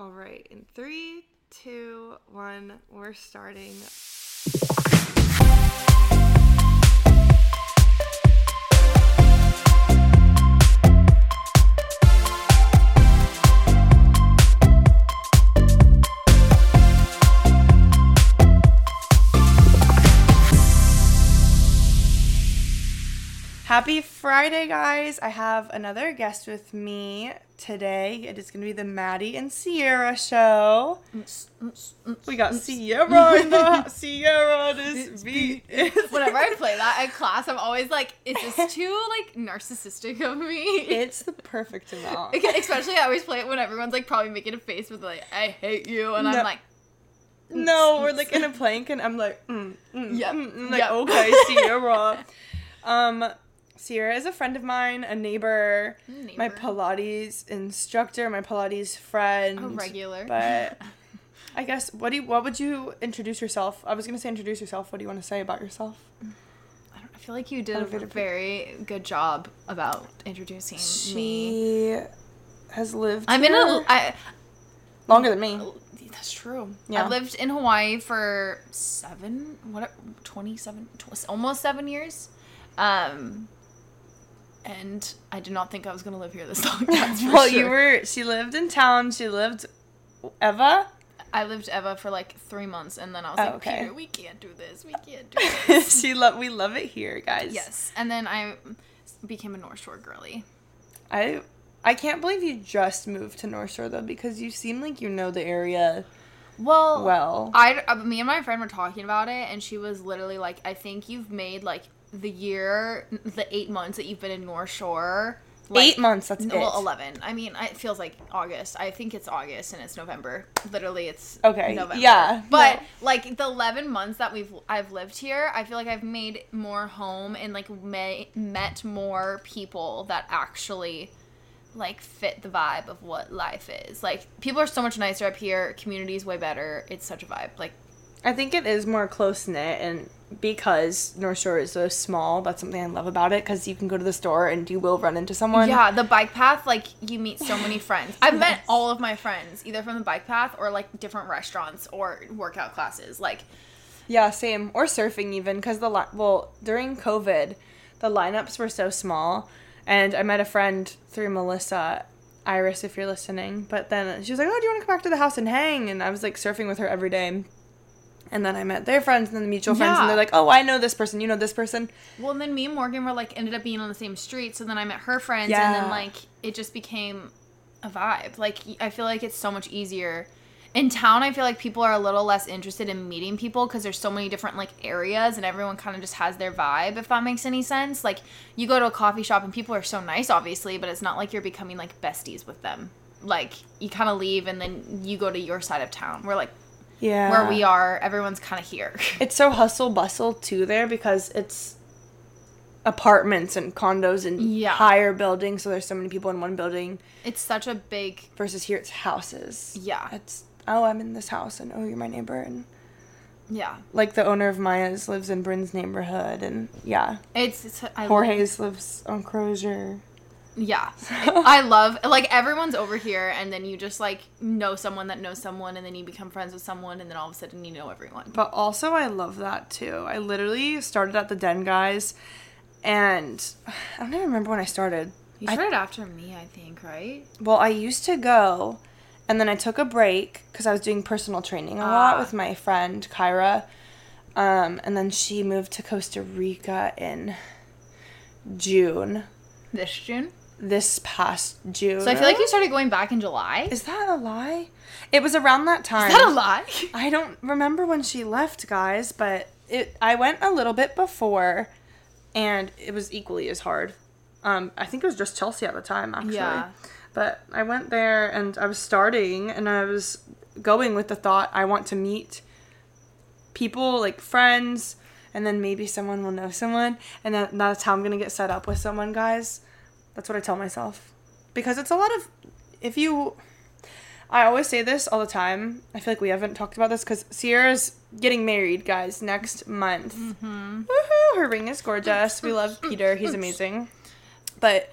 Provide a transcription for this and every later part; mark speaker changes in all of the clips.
Speaker 1: All right, in three, two, one, we're starting. Happy Friday, guys! I have another guest with me today. It is going to be the Maddie and Sierra show. We got Sierra in the Sierra this beat.
Speaker 2: Whenever I play that in class, I'm always like, is this too like narcissistic of me?
Speaker 1: It's the perfect amount.
Speaker 2: Especially I always play it when everyone's like probably making a face with like, I hate you, and
Speaker 1: No.
Speaker 2: I'm like,
Speaker 1: No, we're like in a plank, and I'm like, mm, mm,
Speaker 2: Yep,
Speaker 1: mm, mm, like
Speaker 2: yep.
Speaker 1: okay, Sierra. um, Sierra is a friend of mine, a neighbor, my Pilates instructor, my Pilates friend,
Speaker 2: a regular.
Speaker 1: But I guess what do you, what would you introduce yourself? I was gonna say introduce yourself. What do you want to say about yourself?
Speaker 2: I, don't, I feel like you did a very good job about introducing me.
Speaker 1: She has lived.
Speaker 2: I'm in a. I,
Speaker 1: longer than me.
Speaker 2: that's true.
Speaker 1: Yeah.
Speaker 2: I lived in Hawaii for seven, what, 27, tw- almost seven years. Um, and I did not think I was going to live here this long.
Speaker 1: Well,
Speaker 2: sure.
Speaker 1: you were. She lived in town. She lived. Eva.
Speaker 2: I lived Ewa for like three months, and then I was
Speaker 1: Oh,
Speaker 2: like,
Speaker 1: okay.
Speaker 2: Peter, we can't do this. We can't do this.
Speaker 1: she love. We love it here, guys.
Speaker 2: yes, and then I became a North Shore girly.
Speaker 1: I. I can't believe you just moved to North Shore though, because you seem like you know the area
Speaker 2: Well,
Speaker 1: well.
Speaker 2: I, uh, me and my friend were talking about it, and she was literally like, "I think you've made like the year, the eight months that you've been in North Shore, like,
Speaker 1: Eight months. That's
Speaker 2: Well,
Speaker 1: it.
Speaker 2: eleven. I mean, it feels like August. I think it's August and it's November. Literally, it's
Speaker 1: Okay,
Speaker 2: November.
Speaker 1: yeah,
Speaker 2: But
Speaker 1: no.
Speaker 2: like the eleven months that we've I've lived here, I feel like I've made more home and like may, met more people that actually like fit the vibe of what life is. Like people are so much nicer up here. Community is way better. It's such a vibe. Like
Speaker 1: I think it is more close knit, and because North Shore is so small, that's something I love about it. Because you can go to the store and you will run into someone.
Speaker 2: Yeah, the bike path, like you meet so many friends. I've met all of my friends, either from the bike path or like different restaurants or workout classes. Like,
Speaker 1: Yeah, same. Or surfing even because the li- well during COVID, the lineups were so small, and I met a friend through Melissa, Iris, if you're listening. But then she was like, "Oh, do you want to come back to the house and hang?" And I was like surfing with her every day. And then I met their friends and then the mutual friends, and they're like, "Oh, I know this person. You know this person."
Speaker 2: well, and then me and Morgan were like ended up being on the same street. So then I met her friends, and then like it just became a vibe. Like I feel like it's so much easier. In town, I feel like people are a little less interested in meeting people because there's so many different like areas and everyone kind of just has their vibe. If that makes any sense, like you go to a coffee shop and people are so nice, obviously, but it's not like you're becoming like besties with them. Like you kind of leave and then you go to your side of town. We're like
Speaker 1: Yeah.
Speaker 2: where we are, everyone's kind of here.
Speaker 1: It's so hustle bustle too there because it's apartments and condos and
Speaker 2: Yeah.
Speaker 1: higher buildings, so there's so many people in one building.
Speaker 2: it's such a big
Speaker 1: Versus here, it's houses.
Speaker 2: Yeah.
Speaker 1: It's oh, I'm in this house, and oh, you're my neighbor, and
Speaker 2: yeah.
Speaker 1: like the owner of Maya's lives in Bryn's neighborhood, and yeah,
Speaker 2: It's, it's I love-
Speaker 1: Jorge's lives on Crozier.
Speaker 2: Yeah. I love like everyone's over here and then you just like know someone that knows someone and then you become friends with someone and then all of a sudden you know everyone.
Speaker 1: But also, I love that too. I literally started at the Den guys, and I don't even remember when I started.
Speaker 2: You
Speaker 1: I-
Speaker 2: started after me, I think, right?
Speaker 1: Well, I used to go, and then I took a break because I was doing personal training a lot
Speaker 2: Ah.
Speaker 1: with my friend Kyra. Um, and then she moved to Costa Rica in June,
Speaker 2: This June.
Speaker 1: This past June.
Speaker 2: So I feel like you started going back in July.
Speaker 1: Is that a lie? It was around that time.
Speaker 2: Is that a lie?
Speaker 1: I don't remember when she left, guys, but it I went a little bit before, and it was equally as hard. Um, I think it was just Chelsea at the time, actually.
Speaker 2: Yeah.
Speaker 1: But I went there and I was starting, and I was going with the thought I want to meet people like friends, and then maybe someone will know someone, and that, that's how I'm gonna get set up with someone, guys. That's what I tell myself, because it's a lot of if you I always say this all the time. I feel like we haven't talked about this because Sierra's getting married, guys, next month. Mm-hmm. Woohoo! Her ring is gorgeous. We love Peter. He's amazing. But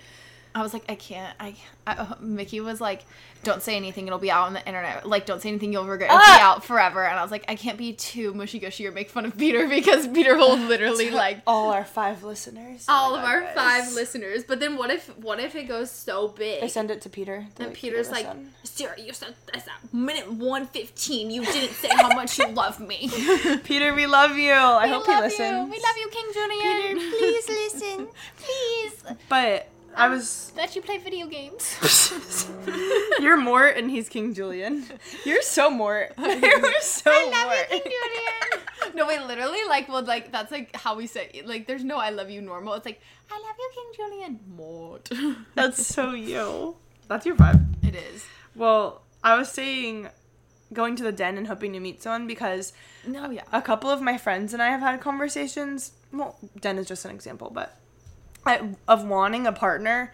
Speaker 2: I was like, I can't. I, I uh, Mickey was like, don't say anything. It'll be out on the internet. Like, don't say anything. You'll regret. It'll
Speaker 1: Ah!
Speaker 2: be out forever. And I was like, I can't be too mushy gushy or make fun of Peter because Peter will literally like
Speaker 1: all our five listeners.
Speaker 2: all
Speaker 1: Oh
Speaker 2: of our
Speaker 1: God,
Speaker 2: five listeners. But then what if what if it goes so big?
Speaker 1: I send it to Peter.
Speaker 2: and Peter's
Speaker 1: Peter,
Speaker 2: like. Sarah, you said this at minute one fifteen. You didn't say how much you love me.
Speaker 1: Peter, we love you. I
Speaker 2: we
Speaker 1: hope he listens.
Speaker 2: you. We love you, King Julien.
Speaker 1: Peter,
Speaker 2: please listen, please.
Speaker 1: But I um, was.
Speaker 2: Let you play video games.
Speaker 1: You're Mort and he's King Julien. You're so Mort. You're so
Speaker 2: I love
Speaker 1: Mort.
Speaker 2: you, King Julien. no, wait, literally, like, well, like that's like how we say, it. like, there's no "I love you" normal. It's like, "I love you, King Julien." Mort.
Speaker 1: That's so you. That's your vibe.
Speaker 2: it is.
Speaker 1: Well, I was saying going to the den and hoping to meet someone because
Speaker 2: No, yeah.
Speaker 1: a couple of my friends and I have had conversations. Well, den is just an example, but I, of wanting a partner.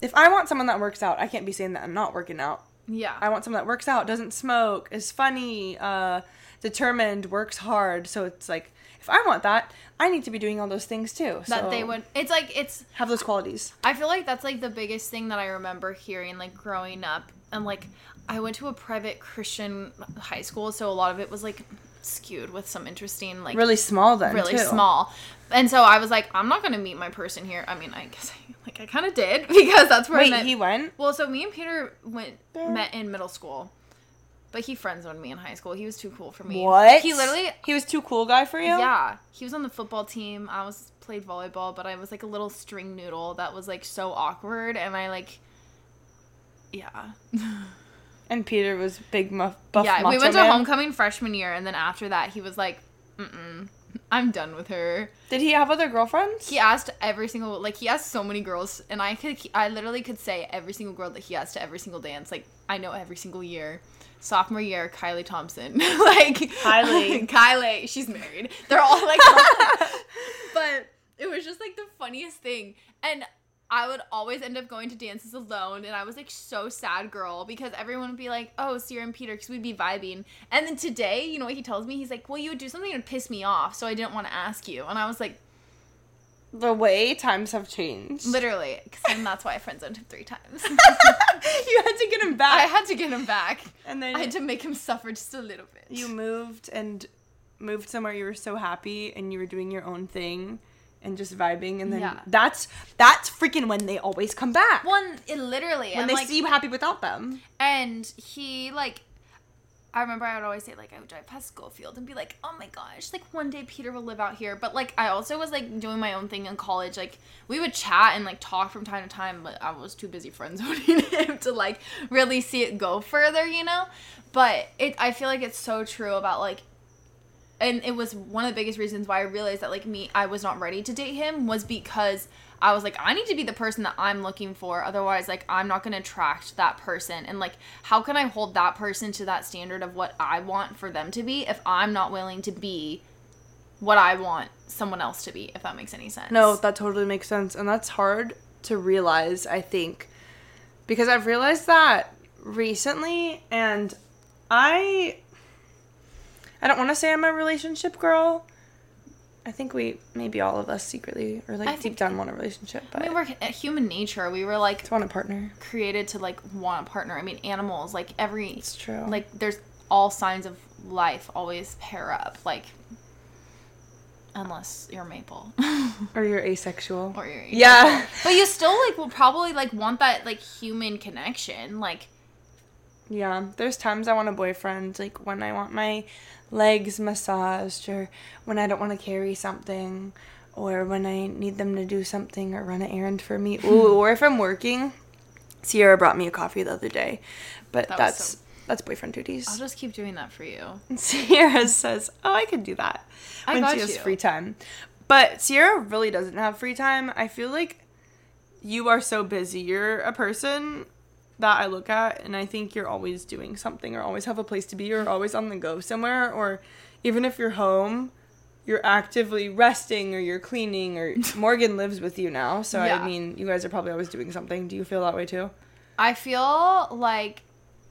Speaker 1: If I want someone that works out, I can't be saying that I'm not working out.
Speaker 2: Yeah.
Speaker 1: I want someone that works out, doesn't smoke, is funny, uh, determined, works hard. So it's like, if I want that, I need to be doing all those things too.
Speaker 2: that
Speaker 1: so
Speaker 2: they would. It's like it's.
Speaker 1: have those qualities.
Speaker 2: I feel like that's like the biggest thing that I remember hearing like growing up and like I went to a private Christian high school so a lot of it was like skewed with some interesting like
Speaker 1: Really small then.
Speaker 2: really
Speaker 1: too.
Speaker 2: small. And so I was like I'm not going to meet my person here. I mean, I guess I, like I kind of did because that's where I met
Speaker 1: he went.
Speaker 2: Well, so me and Peter went met in middle school. But he friend zoned me in high school. He was too cool for me.
Speaker 1: What?
Speaker 2: He literally
Speaker 1: He was too cool guy for you.
Speaker 2: yeah, he was on the football team. I was played volleyball, but I was like a little string noodle that was like so awkward, and I like, yeah,
Speaker 1: And Peter was big muff. Buff
Speaker 2: yeah. We went to
Speaker 1: man.
Speaker 2: homecoming freshman year, and then after that, he was like, mm I'm done with her.
Speaker 1: Did he have other girlfriends?
Speaker 2: He asked every single like he asked so many girls, and I could I literally could say every single girl that he asked to every single dance. Like I know every single year. Sophomore year, Kylie Thompson. like
Speaker 1: Kylie.
Speaker 2: Kylie, she's married. They're all like But it was just like the funniest thing. And I would always end up going to dances alone, and I was like so sad, girl, because everyone would be like, "Oh, Sierra and Peter," because we'd be vibing. And then today, you know what he tells me? He's like, "Well, you would do something to piss me off, so I didn't want to ask you." And I was like,
Speaker 1: The way times have changed.
Speaker 2: Literally, because then that's why I friend zoned him three times.
Speaker 1: you had to get him back.
Speaker 2: I had to get him back.
Speaker 1: and then
Speaker 2: I had to make him suffer just a little bit.
Speaker 1: you moved and moved somewhere you were so happy and you were doing your own thing and just vibing and then
Speaker 2: Yeah.
Speaker 1: that's that's freaking when they always come back.
Speaker 2: one, it literally,
Speaker 1: when
Speaker 2: and
Speaker 1: they
Speaker 2: like,
Speaker 1: see you happy without them.
Speaker 2: and he like. I remember I would always say like I would drive past Schofield and be like, "Oh my gosh, like one day Peter will live out here." But like I also was like doing my own thing in college. Like we would chat and like talk from time to time, but I was too busy friend zoning him to like really see it go further, you know. But it, I feel like it's so true about like and it was one of the biggest reasons why I realized that like me I was not ready to date him was because I was like I need to be the person that I'm looking for otherwise like I'm not going to attract that person and like how can I hold that person to that standard of what I want for them to be if I'm not willing to be what I want someone else to be if that makes any sense.
Speaker 1: No, that totally makes sense. And that's hard to realize, I think. Because I've realized that recently and I I don't want to say I'm a relationship girl. I think we maybe all of us secretly or like
Speaker 2: I
Speaker 1: deep down want a relationship, but
Speaker 2: I mean, we're human nature. We were like
Speaker 1: just want a partner.
Speaker 2: created to like want a partner. I mean, animals like every
Speaker 1: It's true.
Speaker 2: like there's all signs of life always pair up like unless you're maple
Speaker 1: or you're asexual.
Speaker 2: or you're
Speaker 1: Yeah.
Speaker 2: but you still like will probably like want that like human connection like
Speaker 1: Yeah, there's times I want a boyfriend, like when I want my legs massaged, or when I don't want to carry something, or when I need them to do something or run an errand for me. Ooh, or if I'm working. Sierra brought me a coffee the other day, but
Speaker 2: That
Speaker 1: that's
Speaker 2: so-
Speaker 1: that's boyfriend duties.
Speaker 2: i'll just keep doing that for you
Speaker 1: Sierra says, "Oh, I could do that
Speaker 2: I
Speaker 1: when she has free time." But Sierra really doesn't have free time. I feel like you are so busy. You're a person that I look at and I think you're always doing something or always have a place to be or always on the go somewhere or even if you're home, you're actively resting or you're cleaning or Morgan lives with you now. So
Speaker 2: Yeah.
Speaker 1: I mean, you guys are probably always doing something. Do you feel that way too?
Speaker 2: i feel like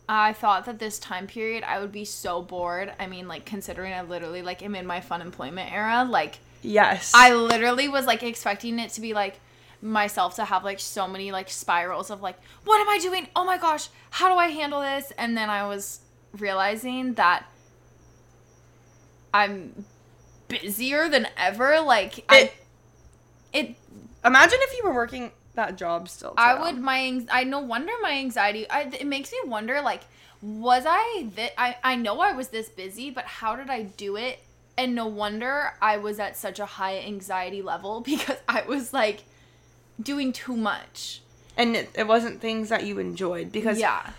Speaker 2: i thought that this time period i would be so bored i mean like considering i literally like am in my fun employment era like
Speaker 1: Yes.
Speaker 2: I literally was like expecting it to be like myself to have like so many like spirals of like what am i doing? Oh my gosh how do i handle this? And then i was realizing that i'm busier than ever like i
Speaker 1: It-
Speaker 2: it
Speaker 1: Imagine if you were working that job still.
Speaker 2: I would my I no wonder my anxiety I, it makes me wonder like was I that I I know I was this busy but how did I do it? And no wonder I was at such a high anxiety level because I was like doing too much.
Speaker 1: and it, it wasn't things that you enjoyed because
Speaker 2: yeah.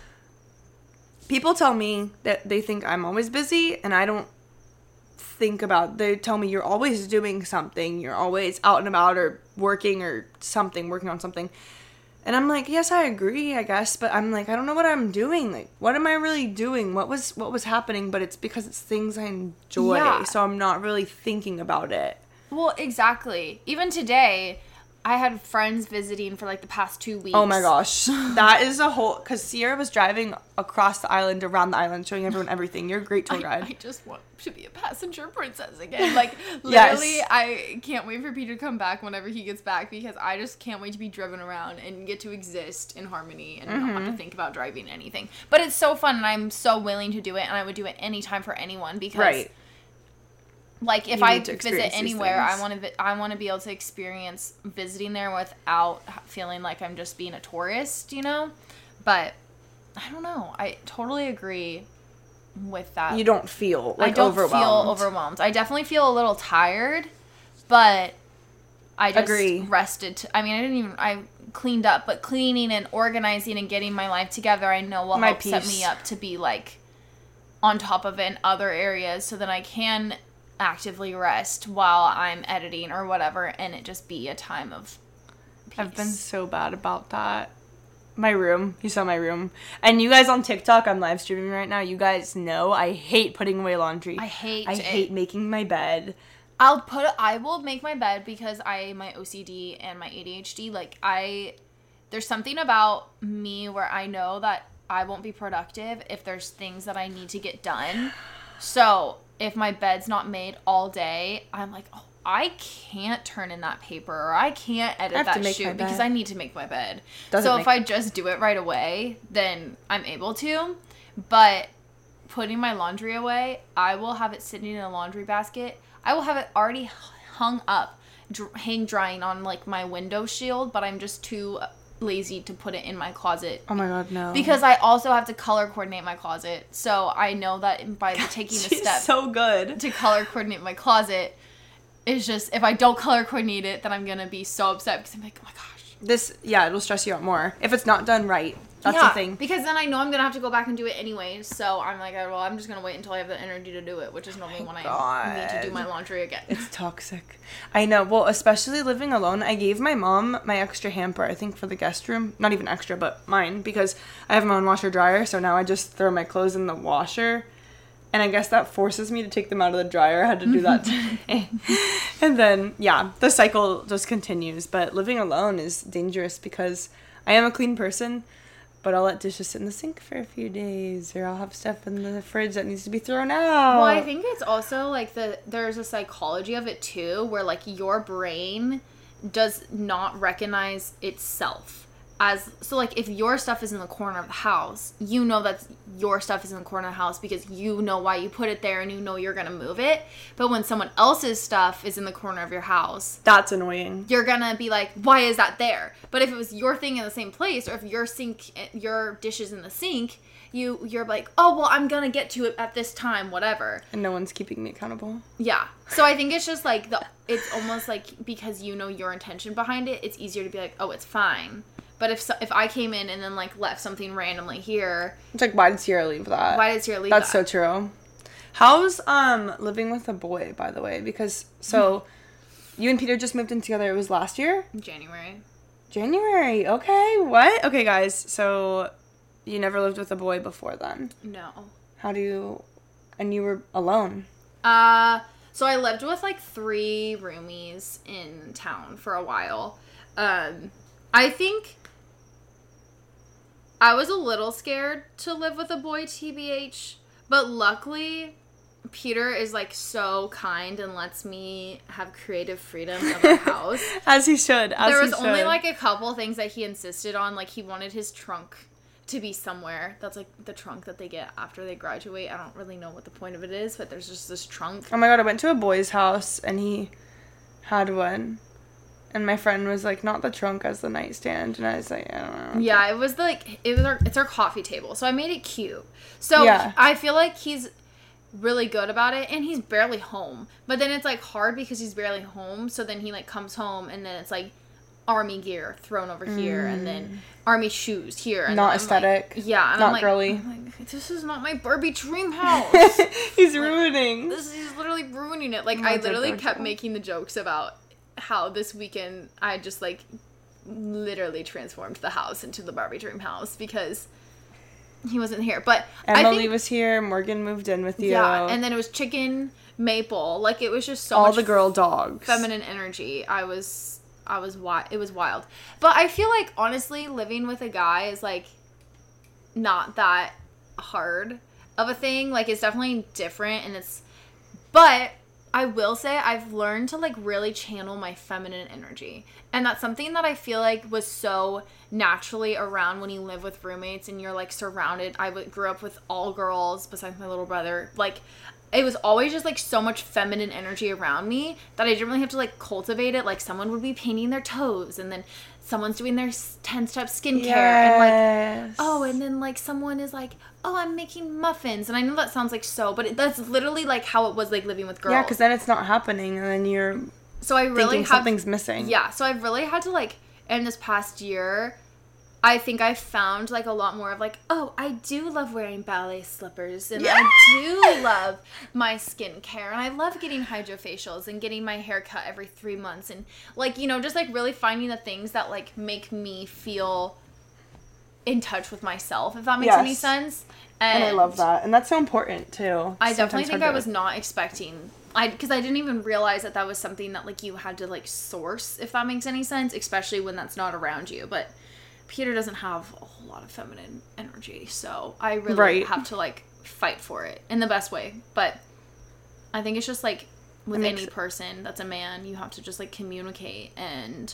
Speaker 1: people tell me that they think I'm always busy and I don't think about they tell me you're always doing something you're always out and about or working or something working on something and I'm like yes I agree I guess but I'm like I don't know what I'm doing like what am I really doing what was what was happening but it's because it's things I enjoy
Speaker 2: Yeah.
Speaker 1: so I'm not really thinking about it
Speaker 2: Well, exactly. Even today I had friends visiting for like the past 2 weeks.
Speaker 1: Oh my gosh. That is a whole because Sierra was driving across the island, around the island, showing everyone everything. You're a great tour guide.
Speaker 2: I just want to be a passenger princess again. Like
Speaker 1: Yes.
Speaker 2: literally, I can't wait for Peter to come back whenever he gets back because I just can't wait to be driven around and get to exist in harmony and not
Speaker 1: Mm-hmm.
Speaker 2: have to think about driving anything. But it's so fun and I'm so willing to do it and I would do it anytime for anyone because
Speaker 1: right.
Speaker 2: Like if I visit anywhere, I want to vi- I want to be able to experience visiting there without feeling like I'm just being a tourist, you know? But I don't know. I totally agree with that.
Speaker 1: You don't feel like
Speaker 2: I don't
Speaker 1: overwhelmed.
Speaker 2: feel overwhelmed. I definitely feel a little tired, but I just
Speaker 1: Agree.
Speaker 2: rested. T- I mean, I didn't even I cleaned up, but cleaning and organizing and getting my life together, I know will
Speaker 1: My
Speaker 2: help set me up to be like on top of it in other areas, so that I can actively rest while I'm editing or whatever, and it just be a time of. Peace.
Speaker 1: I've been so bad about that. My room. You saw my room. And you guys on TikTok, I'm live streaming right now. You guys know I hate putting away laundry.
Speaker 2: I hate
Speaker 1: I
Speaker 2: it.
Speaker 1: hate making my bed.
Speaker 2: I'll put I will make my bed because I my OCD and my ADHD like I there's something about me where I know that I won't be productive if there's things that I need to get done. So, if my bed's not made all day, I'm like, "Oh, I can't turn in that paper or I can't edit
Speaker 1: I
Speaker 2: that shoot because. I need to make my bed."
Speaker 1: Doesn't
Speaker 2: so, if I just do it right away, then I'm able to. But putting my laundry away, I will have it sitting in a laundry basket. I will have it already hung up, dr- hang drying on like my window shield, but I'm just too lazy to put it in my closet
Speaker 1: Oh my god, no.
Speaker 2: because I also have to color coordinate my closet. So I know that by the taking the step
Speaker 1: so good.
Speaker 2: to color coordinate my closet is just if I don't color coordinate it, then I'm gonna be so upset because I'm like, oh my gosh.
Speaker 1: This, yeah, it'll stress you out more if it's not done right. That's
Speaker 2: yeah,
Speaker 1: the thing.
Speaker 2: Because then I know I'm gonna have to go back and do it anyway. So I'm like, oh, well, I'm just gonna wait until I have the energy to do it, which is oh normally when I need to do my laundry again.
Speaker 1: It's toxic. I know. Well, especially living alone, I gave my mom my extra hamper, I think, for the guest room. Not even extra, but mine, because I have my own washer dryer, so now I just throw my clothes in the washer. And I guess that forces me to take them out of the dryer. I had to do that today. and then, yeah, the cycle just continues. But living alone is dangerous because I am a clean person, but I'll let dishes sit in the sink for a few days, or I'll have stuff in the fridge that needs to be thrown out.
Speaker 2: Well, I think it's also like the there's a psychology of it too, where like your brain does not recognize itself as so like if your stuff is in the corner of the house, you know that your stuff is in the corner of the house because you know why you put it there and you know you're gonna move it. But when someone else's stuff is in the corner of your house,
Speaker 1: That's annoying.
Speaker 2: you're gonna be like, why is that there? But if it was your thing in the same place, or if your sink, your dishes in the sink, you you're like, oh well, I'm gonna get to it at this time, whatever.
Speaker 1: And no one's keeping me accountable.
Speaker 2: Yeah. So I think it's just like the it's almost like because you know your intention behind it, it's easier to be like, "Oh, it's fine." But if so, if I came in and then like left something randomly here,
Speaker 1: It's like, why did Sierra leave that?
Speaker 2: why did Sierra leave that?
Speaker 1: That's so true. How's um living with a boy, by the way? Because so you and Peter just moved in together. It was last year,
Speaker 2: January.
Speaker 1: January. Okay, what? Okay, guys. So you never lived with a boy before then.
Speaker 2: No.
Speaker 1: How do you? And you were alone.
Speaker 2: Uh so I lived with like three roomies in town for a while. Um I think I was a little scared to live with a boy TBH, but luckily Peter is like so kind and lets me have creative freedom of our house.
Speaker 1: As he should. As
Speaker 2: there
Speaker 1: he
Speaker 2: was only
Speaker 1: should.
Speaker 2: like a couple things that he insisted on. Like he wanted his trunk to be somewhere. That's like the trunk that they get after they graduate. I don't really know what the point of it is, but there's just this trunk.
Speaker 1: Oh my god, I went to a boy's house and he had one. And my friend was like, not the trunk as the nightstand. And I was like, I don't know.
Speaker 2: Yeah, it was like it was our it's our coffee table. So I made it cute. So
Speaker 1: Yeah.
Speaker 2: I feel like he's really good about it and he's barely home. But then it's like hard because he's barely home. So then he like comes home and then it's like army gear thrown over here and then army shoes here. And
Speaker 1: Mm. Not aesthetic.
Speaker 2: Like, yeah, and
Speaker 1: Not
Speaker 2: I'm like,
Speaker 1: girly.
Speaker 2: I'm like, this is not my Barbie dream house.
Speaker 1: He's ruining.
Speaker 2: this is literally ruining it. Like
Speaker 1: Not
Speaker 2: I literally kept making the jokes about how this weekend I just like literally transformed the house into the Barbie dream house because he wasn't here. But
Speaker 1: Emily
Speaker 2: think
Speaker 1: was here. Morgan moved in with you.
Speaker 2: yeah, and then it was chicken maple. Like it was just so
Speaker 1: all the girl dogs.
Speaker 2: feminine energy. I was I was wild. It was wild. But I feel like honestly, living with a guy is like not that hard of a thing. Like it's definitely different, and it's. But I will say I've learned to like really channel my feminine energy, and that's something that I feel like was so naturally around when you live with roommates and you're like surrounded. I w- grew up with all girls besides my little brother. Like it was always just like so much feminine energy around me that I didn't really have to like cultivate it. Like someone would be painting their toes, and then someone's doing their ten step skincare, and like oh, and then like someone is like, oh, I'm making muffins, and I know that sounds like so, but it, that's literally like how it was like living with girls.
Speaker 1: yeah, because then it's not happening, and then you're
Speaker 2: so I really
Speaker 1: thinking
Speaker 2: have
Speaker 1: something's missing.
Speaker 2: yeah, so I've really had to like in this past year, I think I found like a lot more of like, oh, I do love wearing ballet slippers and I do love my skincare and I love getting hydrofacials and getting my hair cut every three months and like, you know, just like really finding the things that like make me feel in touch with myself, if that makes any sense.
Speaker 1: And I love that, and that's so important too.
Speaker 2: I definitely think I was not expecting I because I didn't even realize that that was something that like you had to like source if that makes any sense, especially when that's not around you. But Peter doesn't have a whole lot of feminine energy, so I really
Speaker 1: Right.
Speaker 2: have to like fight for it in the best way. But I think it's just like with any person that's a man, you have to just like communicate and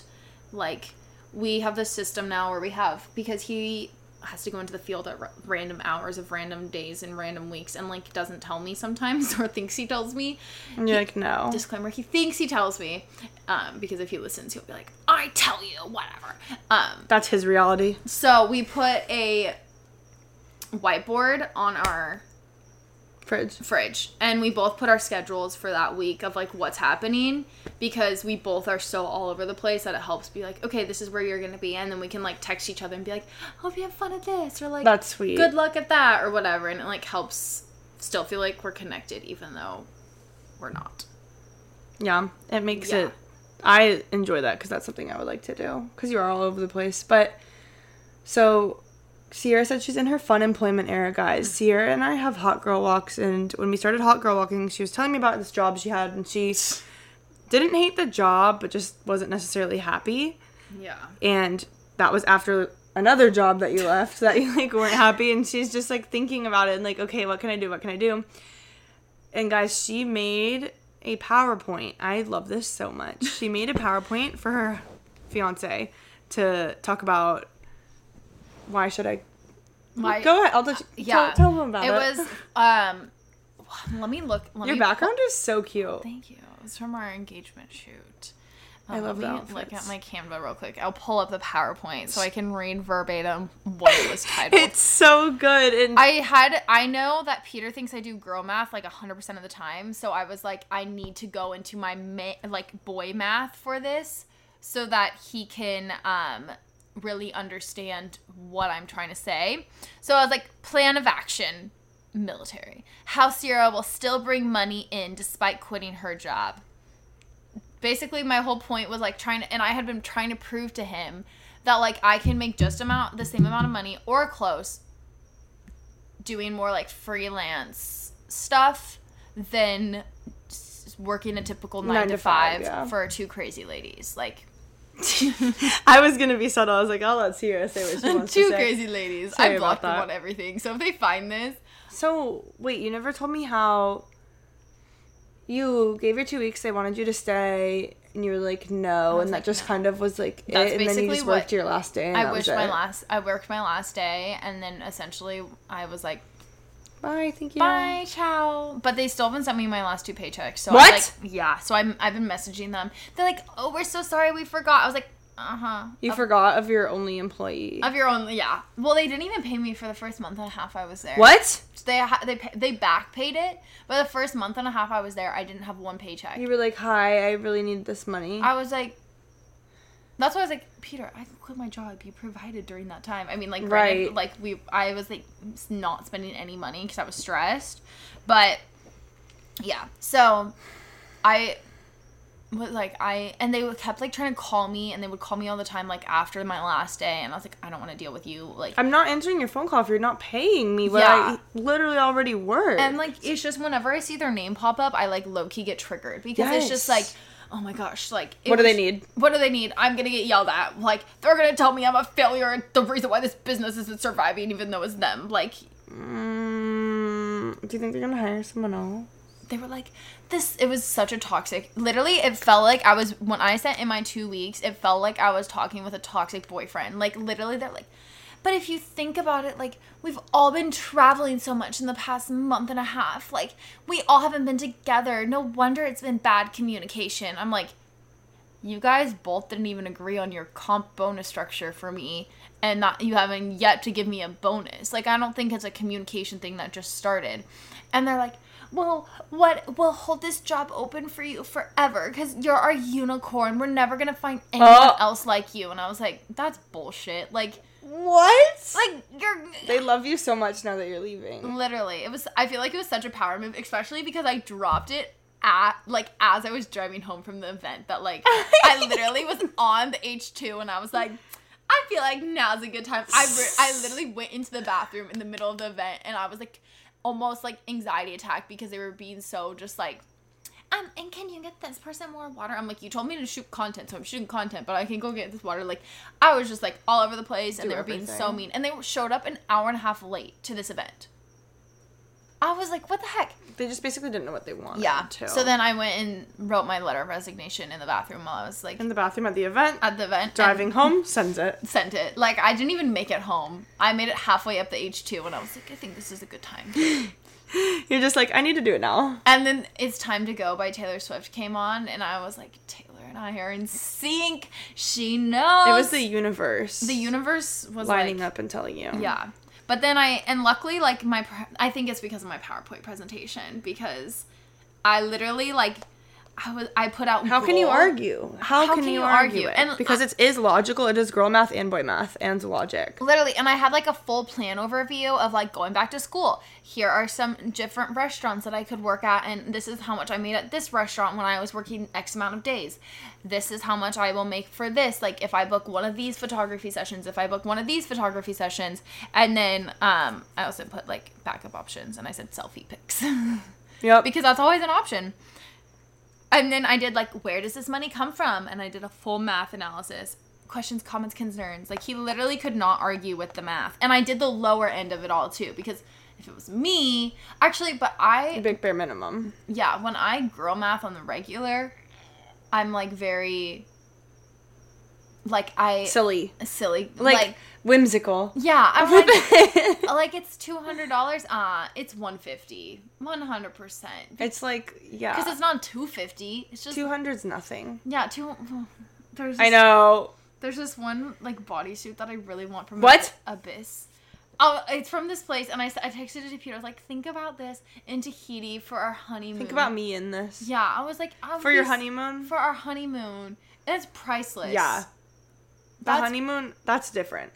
Speaker 2: like we have this system now where we have because he has to go into the field at r- random hours of random days and random weeks and like doesn't tell me sometimes or thinks he tells me
Speaker 1: And you're like, no.
Speaker 2: disclaimer he thinks he tells me um, because if he listens he'll be like i tell you whatever um,
Speaker 1: That's his reality.
Speaker 2: so we put a whiteboard on our
Speaker 1: Fridge.
Speaker 2: fridge and we both put our schedules for that week of like what's happening because we both are so all over the place that it helps be like okay this is where you're gonna be and then we can like text each other and be like hope you have fun at this or like
Speaker 1: That's sweet.
Speaker 2: good luck at that or whatever and it like helps still feel like we're connected even though we're not
Speaker 1: Yeah, it makes
Speaker 2: Yeah.
Speaker 1: it. I enjoy that because that's something I would like to do because you are all over the place. But so Sierra said she's in her fun employment era, guys. Sierra and I have hot girl walks, and when we started hot girl walking, she was telling me about this job she had, and she didn't hate the job, but just wasn't necessarily happy.
Speaker 2: yeah
Speaker 1: And that was after another job that you left that you like weren't happy, and she's just like thinking about it and like, okay, what can I do? What can I do? And guys, she made a PowerPoint. I love this so much. She made a PowerPoint for her fiance to talk about why should I
Speaker 2: My-
Speaker 1: go ahead. I'll let you,
Speaker 2: yeah
Speaker 1: tell, tell them about it.
Speaker 2: it was um let me look let
Speaker 1: Your
Speaker 2: me
Speaker 1: background is so cute.
Speaker 2: Thank you. It's from our engagement shoot.
Speaker 1: I love
Speaker 2: let me look at my Canva real quick. I'll pull up the PowerPoint so I can read verbatim what it was titled.
Speaker 1: It's so good. And
Speaker 2: I had I know that Peter thinks I do girl math like 100% of the time, so I was like I need to go into my ma- like boy math for this so that he can um really understand what I'm trying to say. So I was like plan of action military. How Sierra will still bring money in despite quitting her job. Basically my whole point was like trying to and I had been trying to prove to him that like I can make just amount the same amount of money or close doing more like freelance stuff than working a typical nine, to five,
Speaker 1: yeah.
Speaker 2: for two crazy ladies. Like
Speaker 1: I was gonna be subtle. I was like, I'll let Sierra say what she wants
Speaker 2: two
Speaker 1: to say.
Speaker 2: crazy ladies.
Speaker 1: Sorry
Speaker 2: I blocked them on everything. So if they find this,
Speaker 1: So wait, you never told me how you gave your two weeks. They wanted you to stay, and you were like no, and that just
Speaker 2: no.
Speaker 1: kind of was like
Speaker 2: That's
Speaker 1: it. And then you
Speaker 2: basically
Speaker 1: just worked your last day. And
Speaker 2: I
Speaker 1: was
Speaker 2: my last. I worked my last day, and then essentially I was like,
Speaker 1: Bye. Thank you.
Speaker 2: "Bye, ciao." But they still haven't sent me my last two paychecks. So
Speaker 1: What?
Speaker 2: I, like, yeah. So I'm. I've been messaging them. They're like, "Oh, we're so sorry, we forgot." I was like, "Uh huh."
Speaker 1: You forgot of your only employee.
Speaker 2: Of your only, yeah. Well, they didn't even pay me for the first month and a half I was there.
Speaker 1: what?
Speaker 2: They they they back paid it, but the first month and a half I was there, I didn't have one paycheck.
Speaker 1: You were like, hi, I really need this money.
Speaker 2: I was like, that's why I was like, Peter, I quit my job. You provided during that time. I mean, like, granted,
Speaker 1: Right.
Speaker 2: like we, I was like not spending any money because I was stressed, but yeah. So, I was like, I and they kept like trying to call me, and they would call me all the time, like after my last day, and I was like, I don't want to deal with you, like.
Speaker 1: I'm not answering your phone call if you're not paying me what
Speaker 2: Yeah.
Speaker 1: I literally already worked.
Speaker 2: And like it's just whenever I see their name pop up, I like low key get triggered because it's just like,
Speaker 1: Yes.
Speaker 2: Oh my gosh, like it
Speaker 1: what do they need?
Speaker 2: What do they need? I'm gonna get yelled at. Like they're gonna tell me I'm a failure and the reason why this business isn't surviving, even though it's them. Like
Speaker 1: Mm, do you think they're gonna hire someone else?
Speaker 2: they were like this. It was such a toxic. Literally, it felt like I was when I sent in my two weeks. It felt like I was talking with a toxic boyfriend. Like literally, they're like. But if you think about it, like, we've all been traveling so much in the past month and a half. Like, we all haven't been together. No wonder it's been bad communication. I'm like, you guys both didn't even agree on your comp bonus structure for me and not you haven't yet to give me a bonus like i don't think it's a communication thing that just started and they're like well what we'll hold this job open for you forever because you're our unicorn we're never gonna find anyone
Speaker 1: Oh.
Speaker 2: else like you and i was like that's bullshit like
Speaker 1: What?
Speaker 2: like you're
Speaker 1: they love you so much now that you're leaving.
Speaker 2: Literally, it was. I feel like it was such a power move, especially because I dropped it at like as I was driving home from the event. That like I literally was on the H two and I was like, I feel like now's a good time. I re- I literally went into the bathroom in the middle of the event and I was like, almost like anxiety attack because they were being so just like. Um, and can you get this person more water? I'm like, you told me to shoot content, so I'm shooting content, but I can go get this water. Like, I was just like all over the place, and
Speaker 1: Do
Speaker 2: they were being so mean, and they showed up an hour and a half late to this event. I was like, what the heck?
Speaker 1: They just basically didn't know what they wanted.
Speaker 2: Yeah.
Speaker 1: To.
Speaker 2: So then I went and wrote my letter of resignation in the bathroom while I was like
Speaker 1: in the bathroom at the event,
Speaker 2: at the event.
Speaker 1: driving home, sends it.
Speaker 2: Sent it. Like I didn't even make it home. I made it halfway up the H two, and I was like, I think this is a good time.
Speaker 1: You're just like, I need to do it now.
Speaker 2: and then "It's Time to Go" by Taylor Swift came on, and I was like, Taylor and I are in sync. She knows.
Speaker 1: It was the universe.
Speaker 2: the universe was
Speaker 1: lining
Speaker 2: like,
Speaker 1: up and telling you.
Speaker 2: Yeah. But then I and luckily like my I think it's because of my PowerPoint presentation because I literally like I was I put out
Speaker 1: How can you argue? How, can, you argue, it?
Speaker 2: And
Speaker 1: because
Speaker 2: I-
Speaker 1: it is logical. It is girl math and boy math and logic.
Speaker 2: Literally, and I had like a full plan overview of like going back to school. Here are some different restaurants that I could work at, and this is how much I made at this restaurant when I was working X amount of days. This is how much I will make for this. Like if I book one of these photography sessions, if I book one of these photography sessions, and then um, I also put like backup options, and I said selfie pics
Speaker 1: Yep.
Speaker 2: because that's always an option. And then I did like, where does this money come from? And I did a full math analysis. Questions, comments, concerns. Like he literally could not argue with the math. And I did the lower end of it all too because if it was me, actually, but I
Speaker 1: Big bare minimum.
Speaker 2: yeah, when I girl math on the regular, I'm like very like I
Speaker 1: Silly.
Speaker 2: silly
Speaker 1: Like,
Speaker 2: like,
Speaker 1: whimsical.
Speaker 2: yeah, I'm like like it's two hundred dollars. Uh, it's one fifty, one hundred percent.
Speaker 1: it's like, yeah.
Speaker 2: Because it's not two fifty. It's just
Speaker 1: 200's nothing.
Speaker 2: yeah, two. There's
Speaker 1: I know.
Speaker 2: There's this one like bodysuit that I really want from
Speaker 1: What?
Speaker 2: Abyss. Oh, it's from this place, and I, I texted it to Peter. I was like, think about this in Tahiti for our honeymoon.
Speaker 1: Think about me in this.
Speaker 2: Yeah, I was like, I
Speaker 1: For your honeymoon?
Speaker 2: For our honeymoon, and it's priceless.
Speaker 1: Yeah. The
Speaker 2: That's-
Speaker 1: honeymoon, that's different.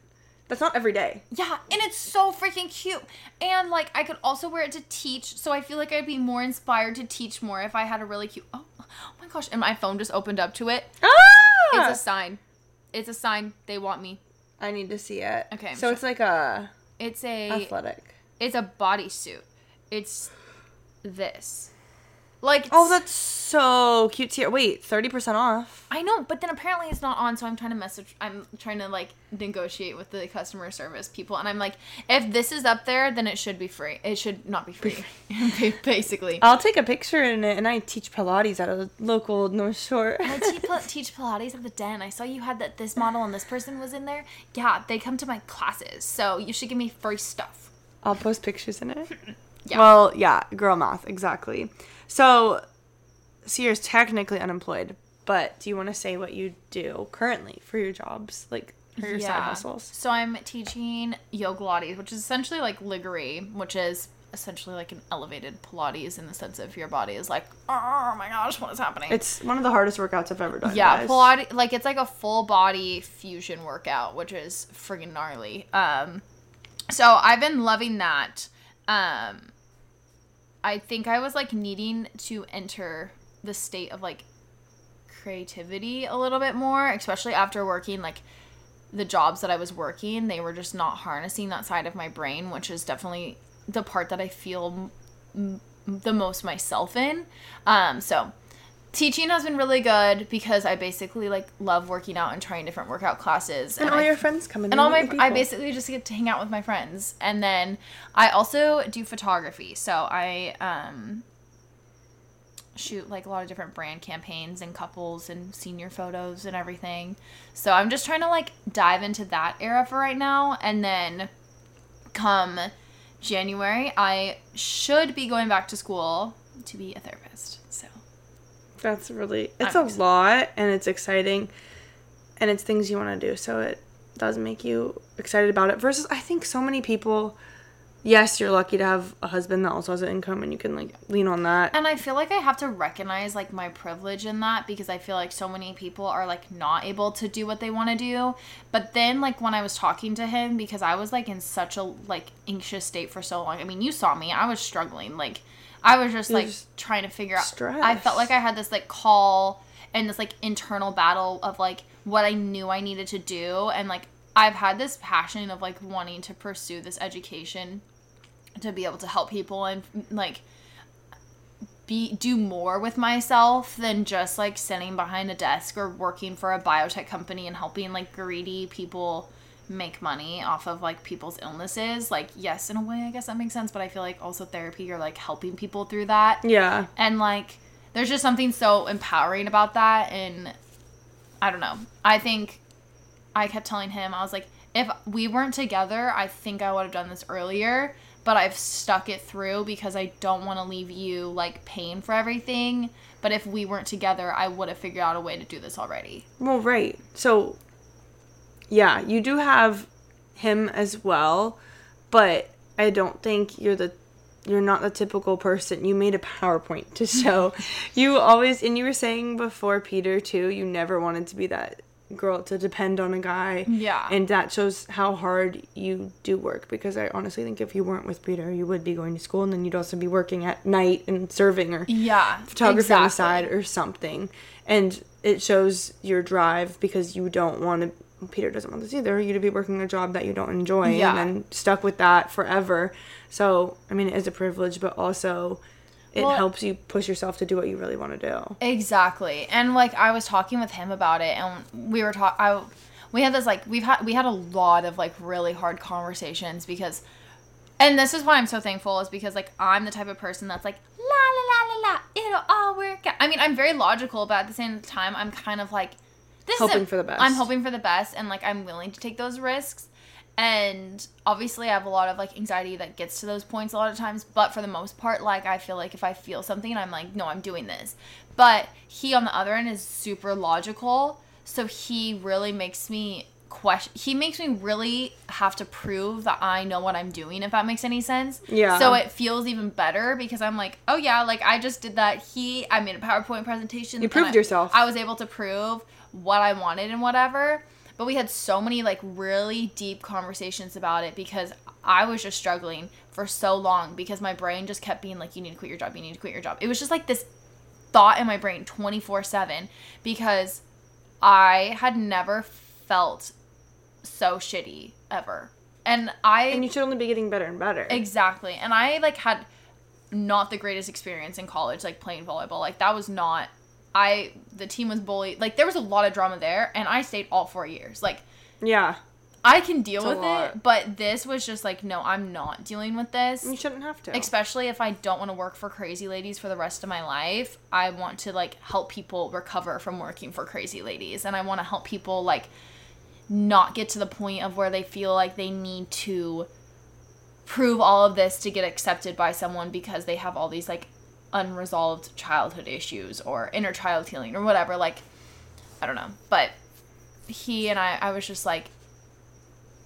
Speaker 1: That's not every day.
Speaker 2: Yeah, and it's so freaking cute. And like I could also wear it to teach, so I feel like I'd be more inspired to teach more if I had a really cute Oh, oh my gosh, and my phone just opened up to it.
Speaker 1: Ah!
Speaker 2: It's a sign. It's a sign. They want me.
Speaker 1: I need to see it.
Speaker 2: Okay, I'm
Speaker 1: So
Speaker 2: sure.
Speaker 1: it's like a
Speaker 2: It's a
Speaker 1: athletic.
Speaker 2: it's a bodysuit. It's this. Like
Speaker 1: Oh, that's so cute. Here, wait, thirty percent off.
Speaker 2: I know, but then apparently it's not on, so I'm trying to message. I'm trying to like negotiate with the customer service people, and I'm like, if this is up there, then it should be free. It should not be free, basically.
Speaker 1: I'll take a picture in it, and I teach Pilates at a local North Shore.
Speaker 2: I teach, teach Pilates at the den. I saw you had that this model and this person was in there. Yeah, they come to my classes, so you should give me free stuff.
Speaker 1: I'll post pictures in it.
Speaker 2: Yeah.
Speaker 1: Well, yeah, girl math, exactly. So, Sierra's technically unemployed, but do you want to say what you do currently for your jobs, like for your side hustles?
Speaker 2: So I'm teaching yoga Pilates, which is essentially like Lagree, which is essentially like an elevated Pilates in the sense of your body is like, oh my gosh, what is happening?
Speaker 1: It's one of the hardest workouts I've ever done.
Speaker 2: yeah,
Speaker 1: guys.
Speaker 2: Pilates like it's like a full body fusion workout, which is friggin' gnarly. Um, so I've been loving that. Um, I think I was like needing to enter the state of like creativity a little bit more, especially after working like the jobs that I was working, they were just not harnessing that side of my brain, which is definitely the part that I feel m- the most myself in. Um, so teaching has been really good because I basically like love working out and trying different workout classes,
Speaker 1: And all
Speaker 2: I
Speaker 1: your friends come in.
Speaker 2: and all my
Speaker 1: new
Speaker 2: I basically just get to hang out with my friends, and then I also do photography. So I um shoot like a lot of different brand campaigns and couples and senior photos and everything. So I'm just trying to like dive into that era for right now, and then come January, I should be going back to school to be a therapist. So
Speaker 1: That's really it's a lot and it's exciting and it's things you want to do so it does make you excited about it versus I think so many people yes you're lucky to have a husband that also has an income and you can like lean on that
Speaker 2: And I feel like I have to recognize like my privilege in that because I feel like so many people are like not able to do what they want to do. But then like when I was talking to him because I was like in such a like anxious state for so long. I mean, you saw me. I was struggling. Like I was just like
Speaker 1: just
Speaker 2: trying to figure out. I felt like I had this like call and this like internal battle of like what I knew I needed to do and like I've had this passion of like wanting to pursue this education to be able to help people and like be do more with myself than just like sitting behind a desk or working for a biotech company and helping like greedy people make money off of like people's illnesses like yes in a way i guess that makes sense but i feel like also therapy you're like helping people through that.
Speaker 1: Yeah.
Speaker 2: And like there's just something so empowering about that and i don't know. I think i kept telling him i was like if we weren't together i think i would have done this earlier but i've stuck it through because i don't want to leave you like paying for everything. But if we weren't together i would have figured out a way to do this already.
Speaker 1: Well right. So yeah you do have him as well but I don't think you're the you're not the typical person. You made a PowerPoint to show. you always and you were saying before Peter too, you never wanted to be that girl to depend on a guy.
Speaker 2: Yeah.
Speaker 1: And that shows how hard you do work because I honestly think if you weren't with Peter, you would be going to school and then you'd also be working at night and serving or
Speaker 2: yeah
Speaker 1: photography on the side or something. And it shows your drive because you don't want to Peter doesn't want this either, you to be working a job that you don't enjoy
Speaker 2: Yeah.
Speaker 1: and then stuck with that forever. So, I mean, it is a privilege, but also it
Speaker 2: Well-
Speaker 1: helps you push yourself to do what you really want to do.
Speaker 2: Exactly. And like I was talking with him about it and we were talking I we had this like we've had we had a lot of like really hard conversations because and this is why I'm so thankful is because like I'm the type of person that's like la la la la la it'll all work out. I mean, I'm very logical, but at the same time I'm kind of like this
Speaker 1: Hoping
Speaker 2: isn't-
Speaker 1: for the best.
Speaker 2: I'm hoping for the best and like I'm willing to take those risks. And obviously I have a lot of like anxiety that gets to those points a lot of times, but for the most part like I feel like if I feel something I'm like no, I'm doing this. But he on the other end is super logical, so he really makes me question he makes me really have to prove that I know what I'm doing if that makes any sense.
Speaker 1: Yeah.
Speaker 2: So it feels even better because I'm like, oh yeah, like I just did that. He I made a PowerPoint presentation.
Speaker 1: You proved
Speaker 2: I-
Speaker 1: yourself.
Speaker 2: I was able to prove what I wanted and whatever. But we had so many like really deep conversations about it because I was just struggling for so long because my brain just kept being like, you need to quit your job, you need to quit your job. It was just like this thought in my brain 24 7 because I had never felt so shitty ever. And I
Speaker 1: And you should only be getting better and better.
Speaker 2: Exactly. And I like had not the greatest experience in college, like playing volleyball. Like that was not. I the team was bullied. Like there was a lot of drama there, and I stayed all four years. Like
Speaker 1: Yeah.
Speaker 2: I can deal
Speaker 1: It's
Speaker 2: with it, but this was just like, no, I'm not dealing with this.
Speaker 1: You shouldn't have to.
Speaker 2: Especially if I don't want to work for crazy ladies for the rest of my life. I want to like help people recover from working for crazy ladies. And I want to help people like not get to the point of where they feel like they need to prove all of this to get accepted by someone because they have all these like unresolved childhood issues or inner child healing or whatever. Like, I don't know. But he and I, I was just like,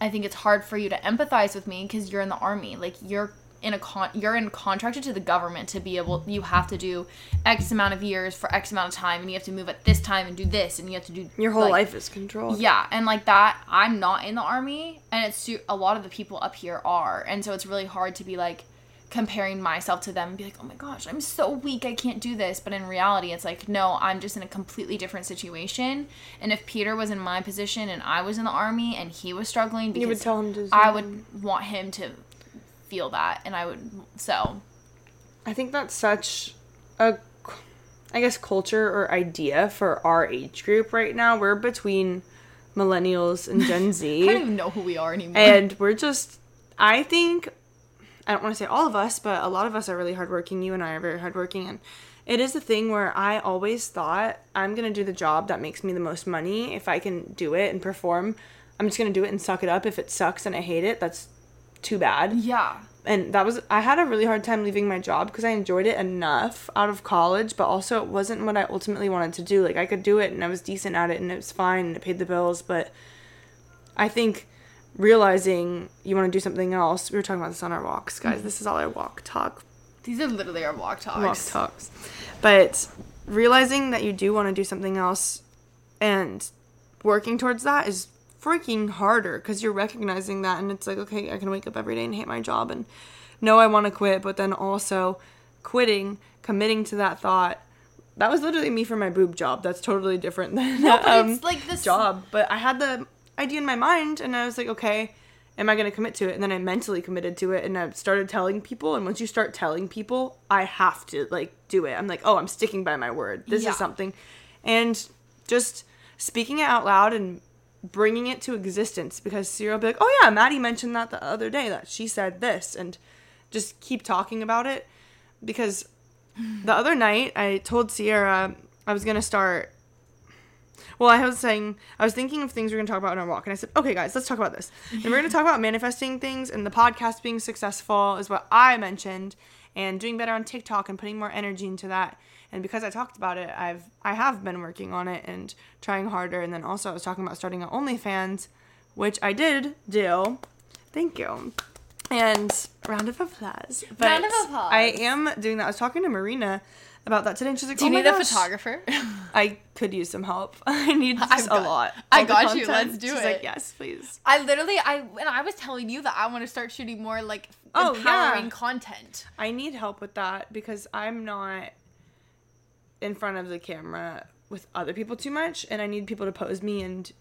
Speaker 2: I think it's hard for you to empathize with me because you're in the army. Like you're in a con, you're in contracted to the government to be able. You have to do X amount of years for X amount of time, and you have to move at this time and do this, and you have to do
Speaker 1: Your whole
Speaker 2: like-
Speaker 1: life is controlled.
Speaker 2: Yeah, and like that, I'm not in the army, and it's su- a lot of the people up here are, and so it's really hard to be like comparing myself to them and be like, oh my gosh, I'm so weak, I can't do this. But in reality, it's like, no, I'm just in a completely different situation. And if Peter was in my position and I was in the army and he was struggling, because
Speaker 1: You would tell him to.
Speaker 2: I would want him to feel that, and I would so
Speaker 1: I think that's such a, I guess, culture or idea for our age group right now. We're between millennials and Gen Z.
Speaker 2: I don't even know who we are anymore.
Speaker 1: and we're just. I think, I don't want to say all of us, but a lot of us are really hardworking. You and I are very hardworking, and it is a thing where I always thought I'm gonna do the job that makes me the most money if I can do it and perform. I'm just gonna do it and suck it up. If it sucks and I hate it, that's too bad
Speaker 2: yeah,
Speaker 1: and that was I had a really hard time leaving my job because I enjoyed it enough out of college, but also it wasn't what I ultimately wanted to do. Like I could do it and I was decent at it and it was fine and it paid the bills, but I think realizing you want to do something else. We were talking about this on our walks, guys. This is all our walk talk
Speaker 2: these are literally our walk talks.
Speaker 1: walk talks. But realizing that you do want to do something else and working towards that is freaking harder because you're recognizing that and it's like, okay, I can wake up every day and hate my job and know I want to quit, but then also quitting, committing to that thought. That was literally me for my boob job. That's totally different than
Speaker 2: No,
Speaker 1: um,
Speaker 2: it's like this
Speaker 1: job. But I had the idea in my mind and I was like, okay, am I going to commit to it? And then I mentally committed to it and I started telling people. And once you start telling people, I have to like do it. I'm like, oh, I'm sticking by my word. This
Speaker 2: Yeah.
Speaker 1: is something. And just speaking it out loud and bringing it to existence because Sierra will be like, oh yeah, Maddie mentioned that the other day that she said this and just keep talking about it because the other night I told Sierra I was gonna start. Well, I was saying I was thinking of things we are gonna talk about in our walk, and I said, "Okay, guys, let's talk about this." And we're gonna talk about manifesting things, and the podcast being successful is what I mentioned, and doing better on TikTok and putting more energy into that. And because I talked about it, I've I have been working on it and trying harder. And then also I was talking about starting an OnlyFans, which I did do. Thank you. And round of applause. But
Speaker 2: Round of applause.
Speaker 1: I am doing that. I was talking to Marina about that today, and she's like,
Speaker 2: Do you
Speaker 1: "Oh
Speaker 2: need a photographer?
Speaker 1: I could use some help. I need just a
Speaker 2: got-
Speaker 1: lot.
Speaker 2: I got you. Let's do
Speaker 1: She's
Speaker 2: it.
Speaker 1: like, yes, please.
Speaker 2: I literally, I and I was telling you that I want to start shooting more like
Speaker 1: Oh,
Speaker 2: empowering
Speaker 1: yeah.
Speaker 2: content.
Speaker 1: I need help with that because I'm not in front of the camera with other people too much, and I need people to pose me and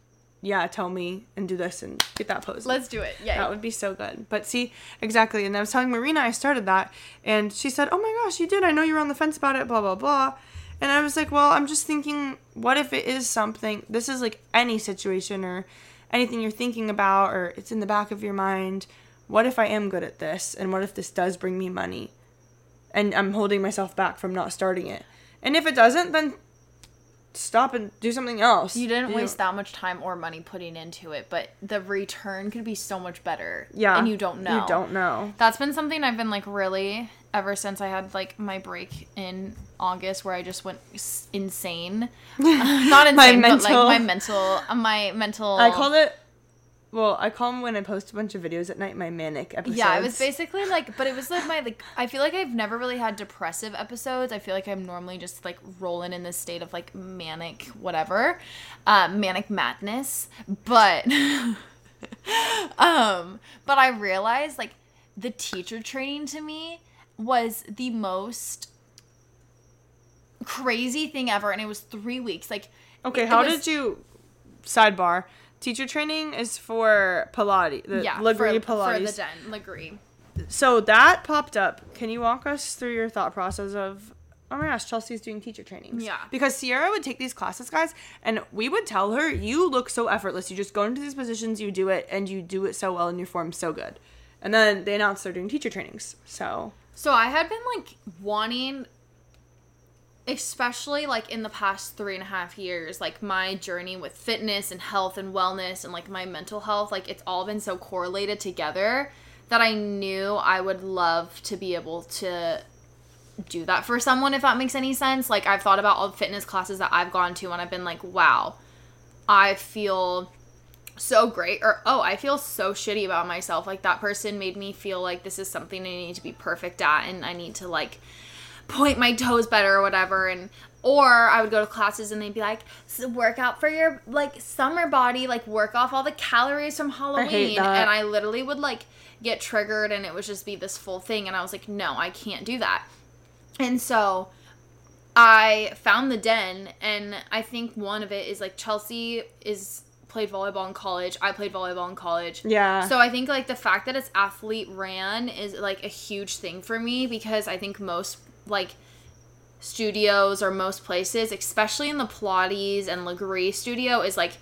Speaker 1: yeah, tell me and do this and get that pose.
Speaker 2: Let's do it. Yeah.
Speaker 1: That would be so good. But see, exactly. And I was telling Marina I started that, and she said, "Oh my gosh, you did! I know you were on the fence about it." Blah blah blah. And I was like, "Well, I'm just thinking, what if it is something? This is like any situation or anything you're thinking about, or it's in the back of your mind. What if I am good at this? And what if this does bring me money? And I'm holding myself back from not starting it. And if it doesn't, then stop and do something else.
Speaker 2: you didn't
Speaker 1: You-
Speaker 2: waste that much time or money putting into it, but the return could be so much better.
Speaker 1: Yeah.
Speaker 2: And you don't know.
Speaker 1: You don't know.
Speaker 2: That's been something I've been like really ever since I had like my break in August where I just went insane. Not insane,
Speaker 1: My
Speaker 2: but
Speaker 1: mental-
Speaker 2: like my mental, my mental.
Speaker 1: I called it. Well, I call them when I post a bunch of videos at night my manic episodes.
Speaker 2: Yeah, it was basically like, but it was like my like. I feel like I've never really had depressive episodes. I feel like I'm normally just like rolling in this state of like manic whatever, uh, manic madness. But, um, but I realized like the teacher training to me was the most crazy thing ever, and it was three weeks. Like,
Speaker 1: Okay, how
Speaker 2: was-
Speaker 1: did you? Sidebar: Teacher training is for Pilates. The
Speaker 2: yeah,
Speaker 1: Lagree
Speaker 2: for,
Speaker 1: Pilates.
Speaker 2: for the den, Lagree.
Speaker 1: so that popped up. Can you walk us through your thought process of oh my gosh, Chelsea's doing teacher trainings.
Speaker 2: Yeah.
Speaker 1: Because Sierra would take these classes, guys, and we would tell her, you look so effortless. You just go into these positions, you do it, and you do it so well, and your form so good. And then they announced they're doing teacher trainings. So
Speaker 2: So I had been like wanting, especially like in the past three and a half years, like my journey with fitness and health and wellness and like my mental health, like it's all been so correlated together that I knew I would love to be able to do that for someone if that makes any sense. Like I've thought about all the fitness classes that I've gone to and I've been like, wow, I feel so great or oh i feel so shitty about myself like that person made me feel like this is something i need to be perfect at and i need to like point my toes better or whatever and or i would go to classes and they'd be like "S- work out for your like summer body like work off all the calories from halloween
Speaker 1: that.
Speaker 2: and i literally would like get triggered and it would just be this full thing and i was like no i can't do that and so I found the den, and I think one of it is like Chelsea is played volleyball in college. I played volleyball in college.
Speaker 1: Yeah.
Speaker 2: So I think like the fact that it's athlete ran is like a huge thing for me because I think most like studios or most places, especially in the Pilates and Lagree studio, is like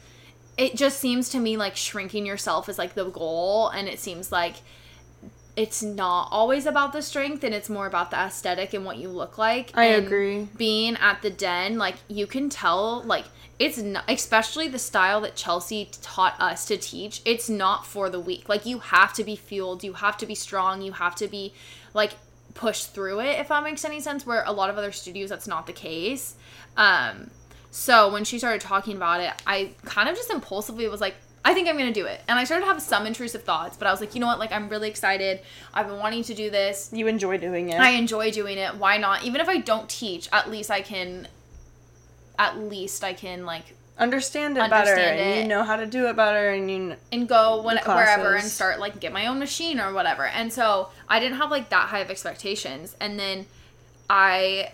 Speaker 2: it just seems to me like shrinking yourself is like the goal, and it seems like it's not always about the strength and it's more about the aesthetic and what you look like.
Speaker 1: I
Speaker 2: And
Speaker 1: agree.
Speaker 2: Being at the den, like you can tell, like it's not, especially the style that Chelsea taught us to teach. It's not for the weak. Like you have to be fueled, you have to be strong, you have to be like pushed through it. If that makes any sense. Where a lot of other studios, that's not the case. Um, so when she started talking about it, I kind of just impulsively was like, I think I'm gonna do it. And I started to have some intrusive thoughts, but I was like, you know what? Like, I'm really excited. I've been wanting to do this.
Speaker 1: you enjoy doing it.
Speaker 2: I enjoy doing it. Why not? Even if I don't teach, at least I can. At least I can like
Speaker 1: understand it better,
Speaker 2: Understand
Speaker 1: and you know how to do it better, and you.
Speaker 2: And go when, wherever and start like get my own machine or whatever. And so I didn't have like that high of expectations. And then I,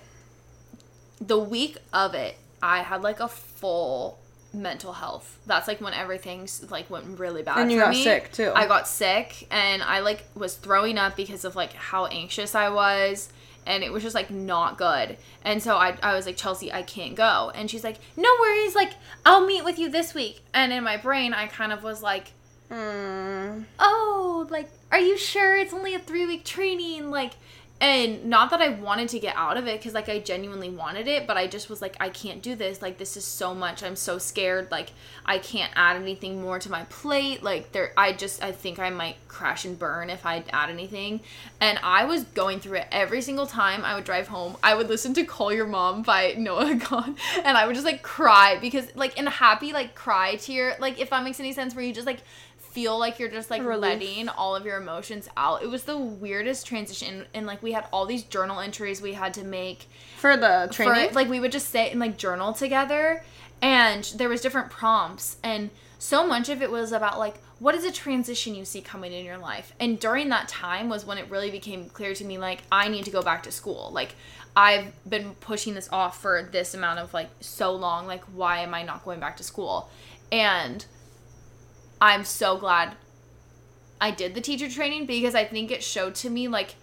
Speaker 2: the week of it, I had like a full mental health. That's like when everything's like went really bad.
Speaker 1: And you
Speaker 2: for
Speaker 1: got
Speaker 2: me.
Speaker 1: sick, too.
Speaker 2: I got sick and I like was throwing up because of like how anxious I was. And it was just like not good. And so I, I was like, Chelsea, I can't go. And she's like, no worries. Like, I'll meet with you this week. And in my brain, I kind of was like,
Speaker 1: Mm,
Speaker 2: oh, like, are you sure it's only a three week training? Like, and not that I wanted to get out of it because, like, I genuinely wanted it, but I just was like, I can't do this. Like, this is so much. I'm so scared. Like, I can't add anything more to my plate. Like, there, I just, I think I might crash and burn if I add anything. And I was going through it every single time I would drive home. I would listen to Call Your Mom by Noah Kahan, and I would just, like, cry because, like, in a happy, like, cry tear, like, if that makes any sense, where you just, like, feel like you're just like
Speaker 1: Relief.
Speaker 2: letting all of your emotions out. It was the weirdest transition and like we had all these journal entries we had to make
Speaker 1: for the
Speaker 2: for
Speaker 1: training.
Speaker 2: like we would just sit and like journal together and there was different prompts and so much of it was about like what is a transition you see coming in your life and during that time was when it really became clear to me like i need to go back to school like i've been pushing this off for this amount of like so long like why am i not going back to school and i'm so glad i did the teacher training because i think it showed to me like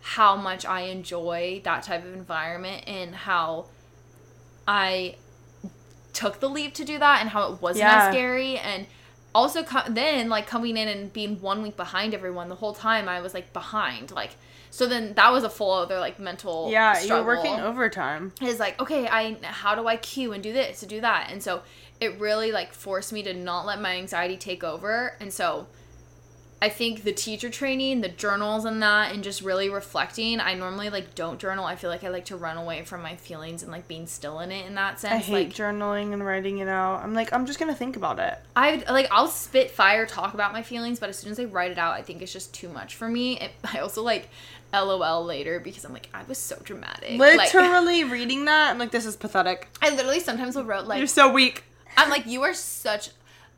Speaker 2: how much i enjoy that type of environment and how i took the leap to do that and how it wasn't
Speaker 1: Yeah.
Speaker 2: as scary and also co- then like coming in and being one week behind everyone the whole time i was like behind like so then that was a full other like mental
Speaker 1: yeah, you're working overtime.
Speaker 2: is like okay i how do i cue and do this to do that and so it really like forced me to not let my anxiety take over and so i think the teacher training the journals and that and just really reflecting i normally like don't journal i feel like i like to run away from my feelings and like being still in it in that sense
Speaker 1: I hate
Speaker 2: like
Speaker 1: journaling and writing it out. I'm like, I'm just gonna think about it.
Speaker 2: I like I'll spit fire talk about my feelings, but as soon as I write it out, I think it's just too much for me. It, I also like LOL later because I'm like I was so dramatic. Like,
Speaker 1: Literally reading that, I'm like, this is pathetic.
Speaker 2: I literally sometimes will wrote like
Speaker 1: You're so weak.
Speaker 2: I'm like you are such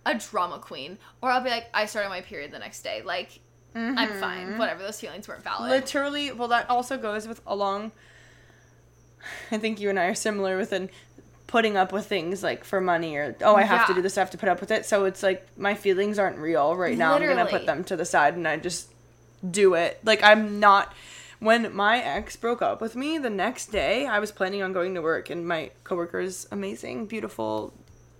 Speaker 2: a drama queen, or I'll be like I started my period the next day. Like I'm
Speaker 1: Mm-hmm.
Speaker 2: fine. Whatever those feelings weren't valid.
Speaker 1: Literally, well, that also goes with along. I think you and I are similar within putting up with things like for money or oh I have to do this I have to put up with it so it's like my feelings aren't real right now I'm gonna put them to the side and I just do it. Like I'm not when my ex broke up with me, the next day I was planning on going to work and my coworker is amazing, beautiful,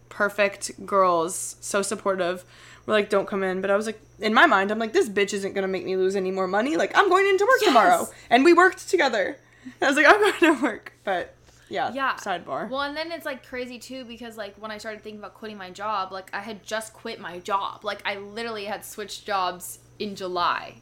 Speaker 1: perfect girls, so supportive, were like, Don't come in. But I was like in my mind, I'm like, this bitch isn't gonna make me lose any more money. Like I'm going into work
Speaker 2: Yes.
Speaker 1: tomorrow. And we worked together. I was like, I'm going to work. But yeah.
Speaker 2: Yeah.
Speaker 1: Sidebar.
Speaker 2: Well, and then it's like crazy too because like when I started thinking about quitting my job, like I had just quit my job. Like I literally had switched jobs in July,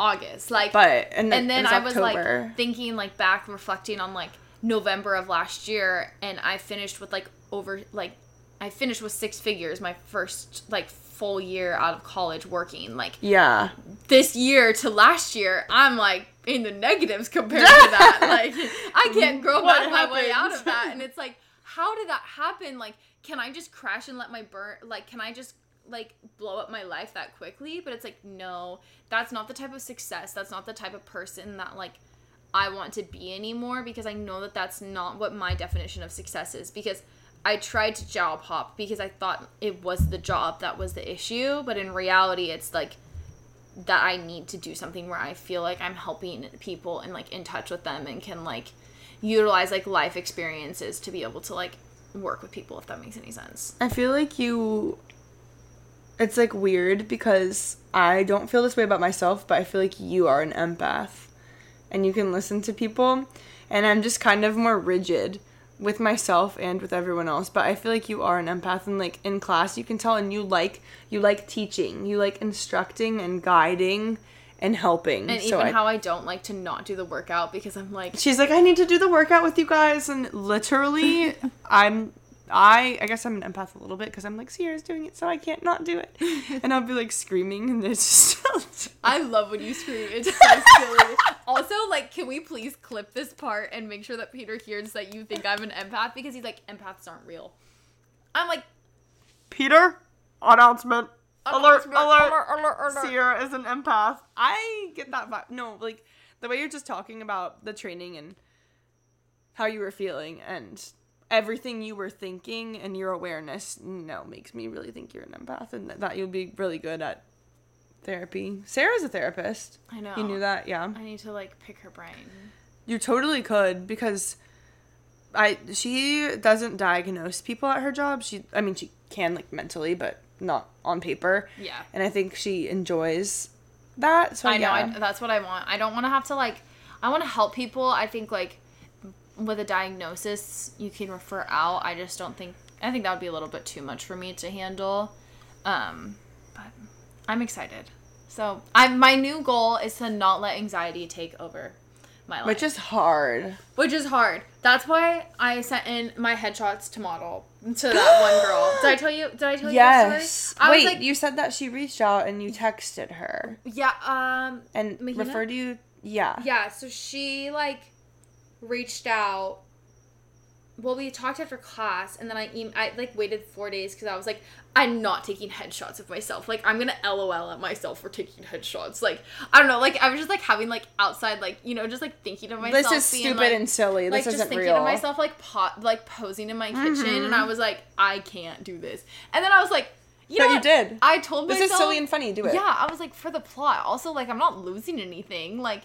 Speaker 2: August. Like
Speaker 1: but and,
Speaker 2: and then
Speaker 1: was
Speaker 2: I was like thinking like back reflecting on like November of last year and I finished with like over like I finished with six figures my first like full year out of college working. Like
Speaker 1: Yeah.
Speaker 2: this year to last year, I'm like in the negatives compared to that. Like I can't grow back my way out of that. And it's like, how did that happen? Like, can I just crash and let my burn like can I just like blow up my life that quickly? But it's like, no, that's not the type of success. That's not the type of person that like I want to be anymore because I know that that's not what my definition of success is because I tried to job hop because I thought it was the job that was the issue, but in reality it's like that I need to do something where I feel like I'm helping people and like in touch with them and can like utilize like life experiences to be able to like work with people if that makes any sense.
Speaker 1: I feel like you. It's like weird because I don't feel this way about myself, but I feel like you are an empath and you can listen to people. And I'm just kind of more rigid with myself and with everyone else. But I feel like you are an empath and like in class you can tell and you like you like teaching. You like instructing and guiding and helping.
Speaker 2: And
Speaker 1: So
Speaker 2: even
Speaker 1: I-
Speaker 2: how I don't like to not do the workout because I'm like
Speaker 1: She's like, I need to do the workout with you guys, and literally, I'm, I, I guess I'm an empath a little bit because I'm like, Sierra's doing it, so I can't not do it, and I'll be like screaming, and it's just,
Speaker 2: I love when you scream. It's so silly. also, like, can we please clip this part and make sure that Peter hears that you think I'm an empath because he's like, empaths aren't real. I'm like,
Speaker 1: Peter, announcement, alert, alert,
Speaker 2: alert, alert, alert.
Speaker 1: Sierra is an empath. I get that vibe. No, like the way you're just talking about the training and how you were feeling and everything you were thinking and your awareness no makes me really think you're an empath and that you'll be really good at therapy. Sarah's a therapist.
Speaker 2: I know.
Speaker 1: You knew that, yeah.
Speaker 2: I need to like pick her brain.
Speaker 1: You totally could because I she doesn't diagnose people at her job. She I mean she can like mentally but not on paper.
Speaker 2: Yeah.
Speaker 1: And I think she enjoys that. So
Speaker 2: I know. I, that's what I want. I don't want to have to like. I want to help people. I think like with a diagnosis, you can refer out. I just don't think. I think that would be a little bit too much for me to handle. Um, but I'm excited. So I my new goal is to not let anxiety take over my life,
Speaker 1: Which is hard.
Speaker 2: which is hard. That's why I sent in my headshots to model to that one girl. Did I tell you? Did I tell you?
Speaker 1: Yes.
Speaker 2: I
Speaker 1: Wait,
Speaker 2: was like,
Speaker 1: you said that she reached out and you texted her
Speaker 2: yeah. Um,
Speaker 1: and
Speaker 2: Mahina?
Speaker 1: referred you. Yeah.
Speaker 2: Yeah, so she like reached out. Well, we talked after class, and then I em- I like waited four days because I was like, I'm not taking headshots of myself. Like, I'm gonna LOL at myself for taking headshots. Like, I don't know. Like, I was just like having like outside, like you know, just like thinking of myself.
Speaker 1: This is
Speaker 2: being,
Speaker 1: stupid
Speaker 2: like-
Speaker 1: and silly. This
Speaker 2: just
Speaker 1: isn't
Speaker 2: thinking
Speaker 1: real. Mm-hmm.
Speaker 2: of myself like pot like posing in my kitchen, and I was like, I can't do this. And then I was like, you
Speaker 1: But
Speaker 2: know
Speaker 1: you did.
Speaker 2: I told
Speaker 1: This
Speaker 2: myself
Speaker 1: is silly and funny. Do it.
Speaker 2: yeah, I was like for the plot. Also, like I'm not losing anything. Like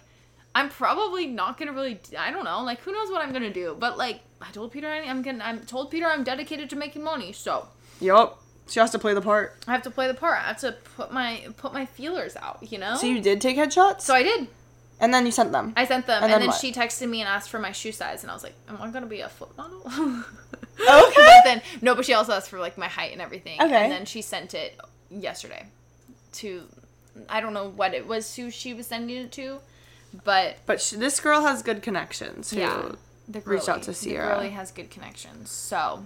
Speaker 2: I'm probably not gonna really. I don't know. Like who knows what I'm gonna do? But like I told Peter, I- I'm gonna. I'm told Peter I'm dedicated to making money. So
Speaker 1: Yup. She has to play the part.
Speaker 2: I have to play the part. I have to put my put my feelers out. You know.
Speaker 1: So you did take headshots?
Speaker 2: So I did.
Speaker 1: and then you sent them.
Speaker 2: I sent them,
Speaker 1: And
Speaker 2: and,
Speaker 1: then
Speaker 2: then, she texted me and asked for my shoe size, and I was like, "Am I gonna be a foot model?"
Speaker 1: Okay.
Speaker 2: but then no, but she also asked for like my height and everything.
Speaker 1: Okay.
Speaker 2: And then she sent it yesterday to, I don't know what it was who she was sending it to, but
Speaker 1: But sh this girl has good connections. Who,
Speaker 2: yeah, the
Speaker 1: reached out to Sierra.
Speaker 2: The girly has good connections, so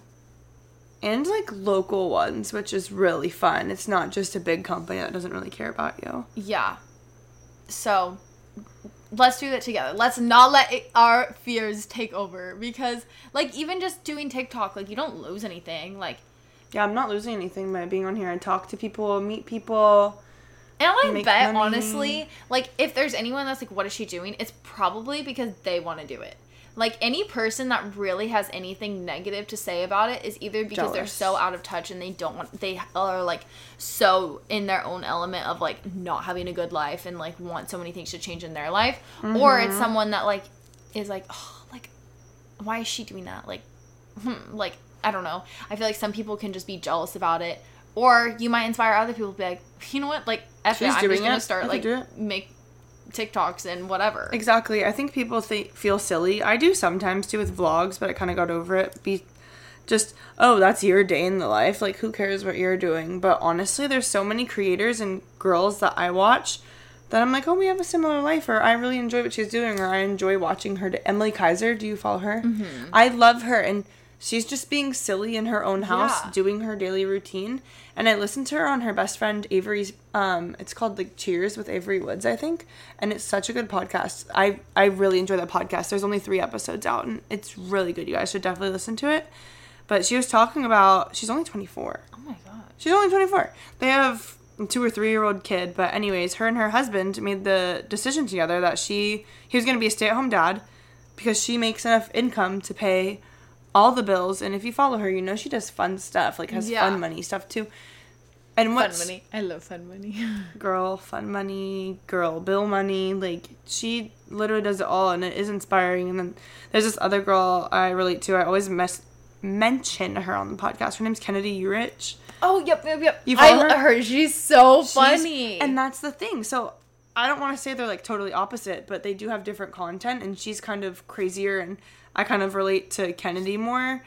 Speaker 1: And like local ones, which is really fun. It's not just a big company that doesn't really care about you.
Speaker 2: yeah. So let's do that together. Let's not let it, our fears take over because, like, even just doing TikTok, like, you don't lose anything. Like,
Speaker 1: Yeah, I'm not losing anything by being on here and talk to people, meet people.
Speaker 2: And I bet
Speaker 1: money.
Speaker 2: honestly, like if there's anyone that's like, what is she doing? It's probably because they want to do it. Like any person that really has anything negative to say about it is either because they're so out of touch and they don't want they are like so in their own element of like not having a good life and like want so many things to change in their life, or it's someone that like is like oh like why is she doing that like hmm, like I don't know. I feel like some people can just be jealous about it, or you might inspire other people to be like, you know what, like, F it,
Speaker 1: She's
Speaker 2: I'm
Speaker 1: doing
Speaker 2: just gonna
Speaker 1: it.
Speaker 2: start
Speaker 1: I
Speaker 2: like
Speaker 1: it.
Speaker 2: make TikToks and whatever.
Speaker 1: Exactly. I think people th- feel silly. I do sometimes too with vlogs, but I kind of got over it. Be just, oh, that's your day in the life. Like, who cares what you're doing? But honestly, there's so many creators and girls that I watch that I'm like, oh, we have a similar life, or I really enjoy what she's doing, or I enjoy watching her. Emily Kaiser, do you follow her?
Speaker 2: Mm-hmm.
Speaker 1: I love her, and she's just being silly in her own house,
Speaker 2: Yeah.
Speaker 1: doing her daily routine. And I listened to her on her best friend Avery's. Um, it's called like Cheers with Avery Woods, I think, and it's such a good podcast. I I really enjoy that podcast. There's only three episodes out, and it's really good. You guys should definitely listen to it. But she was talking about she's only 24.
Speaker 2: oh my god.
Speaker 1: She's only 24. They have a two or three year old kid, but anyways, her and her husband made the decision together that she he was going to be a stay at home dad because she makes enough income to pay all the bills. And if you follow her, you know she does fun stuff, like has
Speaker 2: Yeah.
Speaker 1: fun money stuff too. And what's fun money?
Speaker 2: I love fun money.
Speaker 1: girl fun money, girl bill money, like she literally does it all, and it is inspiring. And then there's this other girl I relate to. I always mess mention her on the podcast. Her name's Kennedy Eurich.
Speaker 2: oh yep yep yep.
Speaker 1: You
Speaker 2: I
Speaker 1: follow
Speaker 2: her?
Speaker 1: her?
Speaker 2: She's so
Speaker 1: She's-
Speaker 2: funny.
Speaker 1: And that's the thing. So I don't want to say they're like totally opposite, but they do have different content and she's kind of crazier and I kind of relate to Kennedy more.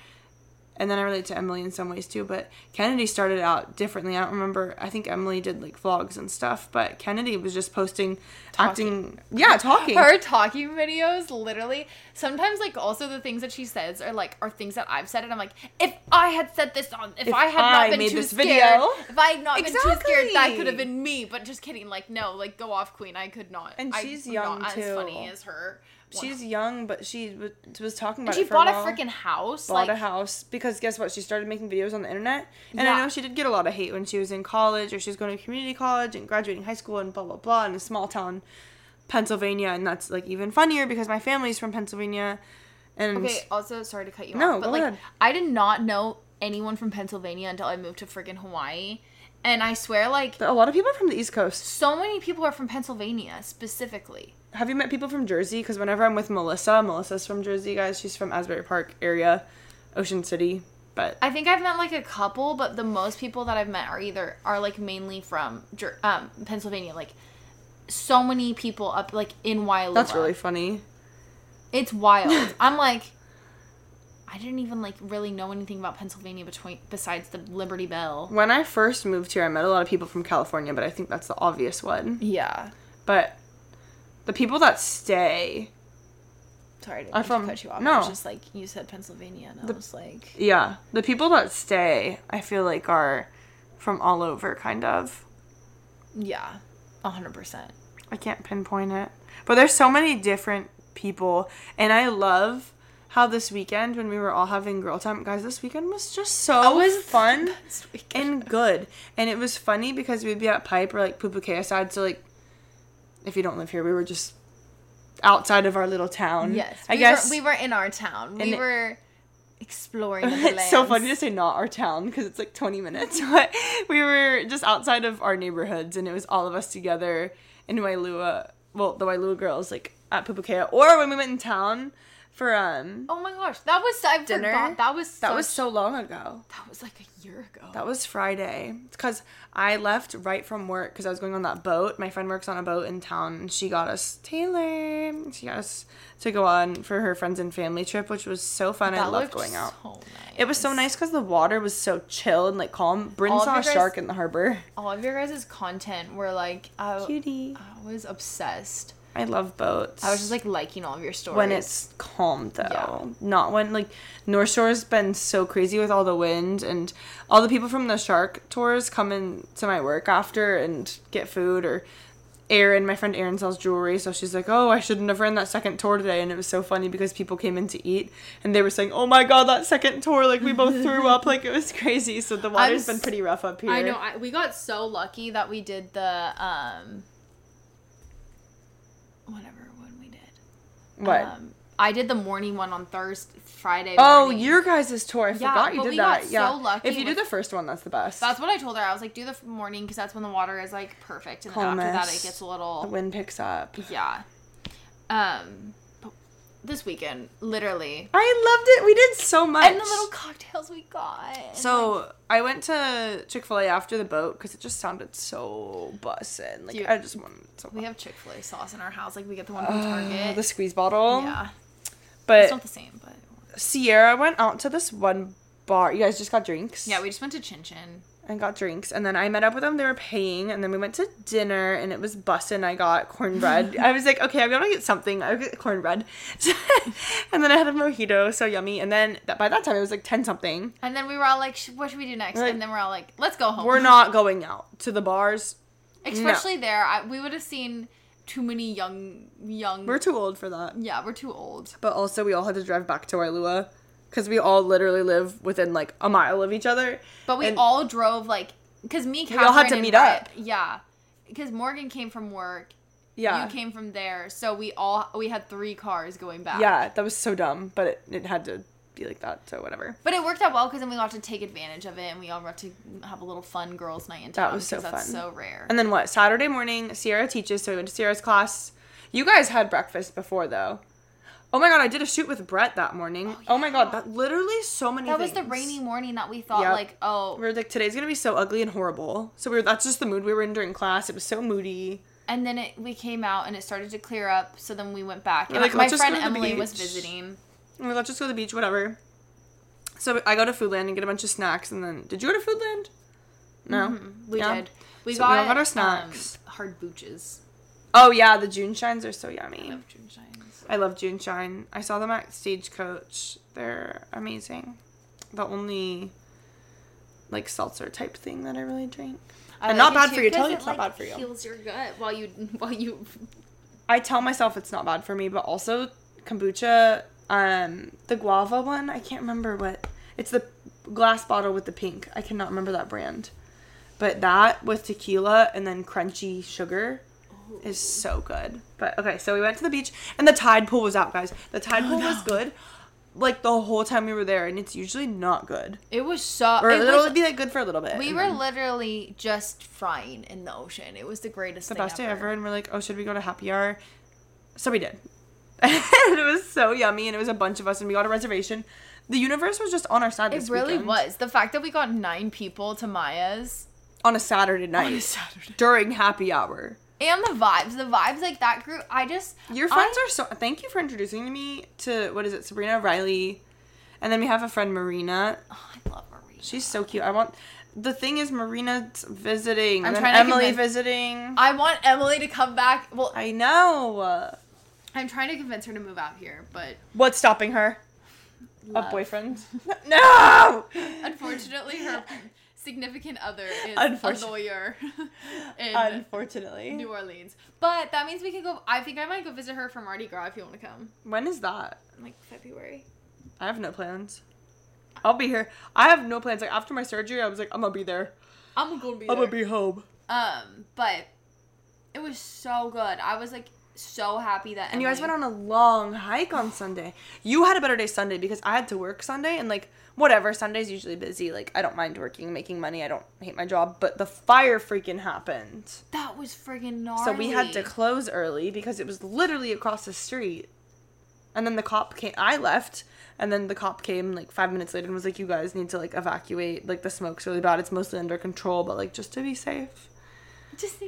Speaker 1: And then I relate to Emily in some ways too, but Kennedy started out differently. I don't remember. I think Emily did like vlogs and stuff, but Kennedy was just posting acting. Yeah, talking.
Speaker 2: her talking videos literally sometimes like also the things that she says are like are things that i've said and i'm like if i had said this on if,
Speaker 1: If
Speaker 2: i had
Speaker 1: I
Speaker 2: not been
Speaker 1: made
Speaker 2: too
Speaker 1: this
Speaker 2: scared
Speaker 1: video.
Speaker 2: if i had not been too scared that could have been me but just kidding like no like go off queen i could not
Speaker 1: And she's
Speaker 2: am
Speaker 1: young,
Speaker 2: not as
Speaker 1: too.
Speaker 2: funny as her
Speaker 1: She's young, but she was, was talking
Speaker 2: and
Speaker 1: about
Speaker 2: she
Speaker 1: it for
Speaker 2: bought a
Speaker 1: while.
Speaker 2: freaking house
Speaker 1: bought
Speaker 2: like
Speaker 1: a house because guess what? She started making videos on the internet, and
Speaker 2: Yeah.
Speaker 1: I know she did get a lot of hate when she was in college or she was going to community college and graduating high school and blah blah blah in a small town, Pennsylvania, and that's like even funnier because my family's from Pennsylvania, and
Speaker 2: okay also sorry to cut you
Speaker 1: No,
Speaker 2: off but
Speaker 1: go
Speaker 2: like
Speaker 1: ahead.
Speaker 2: i did not know anyone from pennsylvania until i moved to freaking hawaii and i swear like
Speaker 1: a lot of people are from the East Coast.
Speaker 2: so many people are from pennsylvania specifically
Speaker 1: Have you met people from Jersey? Because whenever I'm with Melissa, Melissa's from Jersey, guys. She's from Asbury Park area, Ocean City, but
Speaker 2: I think I've met like a couple, but the most people that I've met are either are like mainly from Jer- um, Pennsylvania. Like so many people up like in Waialua.
Speaker 1: that's really funny.
Speaker 2: it's wild. I'm like, I didn't even like really know anything about Pennsylvania between besides the Liberty Bell.
Speaker 1: When I first moved here, I met a lot of people from California, but I think that's the obvious one.
Speaker 2: Yeah.
Speaker 1: But the people that stay,
Speaker 2: Sorry
Speaker 1: I'm
Speaker 2: from, cut you off.
Speaker 1: no.
Speaker 2: I was just like you said Pennsylvania, and I was like,
Speaker 1: yeah, the people that stay, I feel like are from all over, kind of.
Speaker 2: yeah, hundred percent.
Speaker 1: I can't pinpoint it. But there's so many different people, and I love how this weekend when we were all having girl time, guys, this weekend was just so
Speaker 2: was
Speaker 1: fun and good. And it was funny because we'd be at Pipe or like Pupukea side, so like if you don't live here, we were just outside of our little town.
Speaker 2: Yes,
Speaker 1: I
Speaker 2: we
Speaker 1: guess
Speaker 2: were, we were in our town. We were exploring the
Speaker 1: it's so funny to say not our town because it's like 20 minutes but we were just outside of our neighborhoods and it was all of us together in Waialua well the Waialua girls like at Pupukea or when we went in town for um
Speaker 2: Oh my gosh, that was I
Speaker 1: Dinner?
Speaker 2: forgot. That was
Speaker 1: that
Speaker 2: such-
Speaker 1: was so long ago
Speaker 2: that was like a year ago.
Speaker 1: that was Friday because I left right from work because I was going on that boat my friend works on a boat in town and she got us Taylor she got us to go on for her friends and family trip which was so fun I
Speaker 2: That
Speaker 1: loved
Speaker 2: looked
Speaker 1: going out
Speaker 2: So nice.
Speaker 1: It was so nice because the water was so chill and like calm. Bryn
Speaker 2: All
Speaker 1: saw a
Speaker 2: guys-
Speaker 1: shark in the harbor.
Speaker 2: All of your guys' content were like I,
Speaker 1: Cutie.
Speaker 2: I was obsessed.
Speaker 1: I love boats.
Speaker 2: I was just like liking all of your stories.
Speaker 1: when it's calm though,
Speaker 2: Yeah.
Speaker 1: not when like North Shore's been so crazy with all the wind and all the people from the shark tours come in to my work after and get food or. Erin, my friend Erin sells jewelry, so she's like, "Oh, I shouldn't have ran that second tour today." And it was so funny because people came in to eat, and they were saying, "Oh my god, that second tour! Like we both threw up, like it was crazy." So the water's been pretty rough up here.
Speaker 2: I know I, we got so lucky that we did the um whatever one we did.
Speaker 1: What?
Speaker 2: Um, I did the morning one on Thursday, Friday.
Speaker 1: Oh, your guys' tour. I forgot you did that. yeah.
Speaker 2: so lucky
Speaker 1: if you do the first one, that's the best.
Speaker 2: That's what I told her. I was like, do the morning because that's when the water is like perfect, and then after that it gets a little.
Speaker 1: the wind picks up.
Speaker 2: yeah. Um, this weekend, literally,
Speaker 1: I loved it. We did so much.
Speaker 2: and the little cocktails we got.
Speaker 1: So I went to Chick Fil A after the boat because it just sounded so bussin'. Like
Speaker 2: Dude,
Speaker 1: I just wanted so
Speaker 2: we have Chick Fil A sauce in our house. Like we get the one from
Speaker 1: Uh,
Speaker 2: Target.
Speaker 1: the squeeze bottle.
Speaker 2: yeah,
Speaker 1: But it's
Speaker 2: not the same, but
Speaker 1: Sierra went out to this one bar. You guys just got drinks.
Speaker 2: yeah, we just went to Chin Chin.
Speaker 1: And got drinks, and then I met up with them. They were paying, and then we went to dinner, and it was bussin'. I got cornbread. I was like, okay, I'm gonna get something. I get cornbread, and then I had a mojito, so yummy. And then that, by that time, it was like ten something.
Speaker 2: And then we were all like, "What should we do next?"
Speaker 1: Like-
Speaker 2: and then we're all like, "Let's go home."
Speaker 1: We're not going out to the bars.
Speaker 2: especially there. I, we would have seen too many young, young.
Speaker 1: We're too old for that.
Speaker 2: yeah, we're too old.
Speaker 1: But also, we all had to drive back to Waialua because we all literally live within like a mile of each other.
Speaker 2: But we
Speaker 1: And-
Speaker 2: all drove like, because me, Catherine,
Speaker 1: all had to meet
Speaker 2: Rhett-
Speaker 1: up.
Speaker 2: Yeah, because Morgan came from work.
Speaker 1: Yeah.
Speaker 2: You came from there, so we all we had three cars going back.
Speaker 1: Yeah, that was so dumb, but it, it had to be like that, so whatever.
Speaker 2: But it worked out well because then we got to take advantage of it, and we all got to have a little fun girls' night in town.
Speaker 1: That was so
Speaker 2: 'cause That's
Speaker 1: fun.
Speaker 2: so rare.
Speaker 1: And then what? Saturday morning, Sierra teaches, so we went to Sierra's class. You guys had breakfast before though. Oh my god, I did a shoot with Brett that morning. Oh, my god, that literally so many
Speaker 2: that was the rainy morning that we thought
Speaker 1: Yep.
Speaker 2: like, oh,
Speaker 1: We were like, today's gonna be so ugly and horrible. So we were that's just the mood we were in during class. It was so moody.
Speaker 2: and then it we came out and it started to clear up. So then we went back. And
Speaker 1: like,
Speaker 2: my friend Emily was visiting.
Speaker 1: We like, let's just go to the beach, whatever. So I go to Foodland and get a bunch of snacks, and then did you go to Foodland? No,
Speaker 2: Mm-hmm. We
Speaker 1: Yeah?
Speaker 2: did. We
Speaker 1: So
Speaker 2: got,
Speaker 1: all got our
Speaker 2: um,
Speaker 1: snacks.
Speaker 2: hard booches.
Speaker 1: Oh yeah, the JuneShines are so yummy.
Speaker 2: Love JuneShines.
Speaker 1: I love JuneShine. I saw them at Stagecoach. They're amazing. The only like seltzer type thing that I really drink.
Speaker 2: I
Speaker 1: And
Speaker 2: like
Speaker 1: not bad
Speaker 2: too
Speaker 1: for you. Tell you
Speaker 2: it,
Speaker 1: it's not bad for you.
Speaker 2: Heals your gut while you while you.
Speaker 1: I tell myself it's not bad for me, but also kombucha, um, the guava one, I can't remember what. It's the glass bottle with the pink. I cannot remember that brand. But that with tequila and then crunchy sugar is so good. But okay, so we went to the beach and the tide pool was out, guys. The tide pool was good. Like the whole time we were there, and it's usually not good.
Speaker 2: It was so.
Speaker 1: Or
Speaker 2: it
Speaker 1: it'll
Speaker 2: was,
Speaker 1: be like good for a little bit.
Speaker 2: we were
Speaker 1: then
Speaker 2: literally just frying in the ocean. It was the greatest.
Speaker 1: the
Speaker 2: thing
Speaker 1: best day
Speaker 2: ever.
Speaker 1: ever, and we're like, oh, should we go to happy hour? So we did. and it was so yummy, and it was a bunch of us, and we got a reservation. The universe was just on our side.
Speaker 2: It really
Speaker 1: weekend.
Speaker 2: was. The fact that we got nine people to Maya's
Speaker 1: on a Saturday night
Speaker 2: Saturday.
Speaker 1: during happy hour.
Speaker 2: And the vibes, the vibes like that group. I just
Speaker 1: Your friends are so. Thank you for introducing me to what is it, Sabrina Riley, and then we have a friend Marina.
Speaker 2: Oh, I love marina
Speaker 1: She's so cute. I want. The thing is, Marina's visiting,
Speaker 2: I'm trying to
Speaker 1: Emily
Speaker 2: convince-
Speaker 1: visiting.
Speaker 2: I want Emily to come back. Well,
Speaker 1: I know.
Speaker 2: I'm trying to convince her to move out here, but
Speaker 1: What's stopping her?
Speaker 2: love.
Speaker 1: A boyfriend? no.
Speaker 2: Unfortunately, her significant other is a lawyer in
Speaker 1: Unfortunately.
Speaker 2: New Orleans. But that means we can go. I think I might go visit her for Mardi Gras if you want to come.
Speaker 1: When is that?
Speaker 2: Like February.
Speaker 1: I have no plans. I'll be here. I have no plans. Like after my surgery, I was like, I'm gonna be there.
Speaker 2: I'm gonna be
Speaker 1: I'm
Speaker 2: there.
Speaker 1: gonna be home.
Speaker 2: Um, but it was so good. I was like so happy that.
Speaker 1: And you guys went on a long hike on Sunday. You had a better day Sunday because I had to work Sunday and like whatever. Sunday's usually busy. Like I don't mind working, making money. I don't hate my job. But the fire freaking happened.
Speaker 2: That was friggin' gnarly.
Speaker 1: So we had to close early because it was literally across the street. And then the cop came. I left, and then the cop came like five minutes later and was like, "You guys need to like evacuate. Like the smoke's really bad. It's mostly under control, but like just to be safe."
Speaker 2: just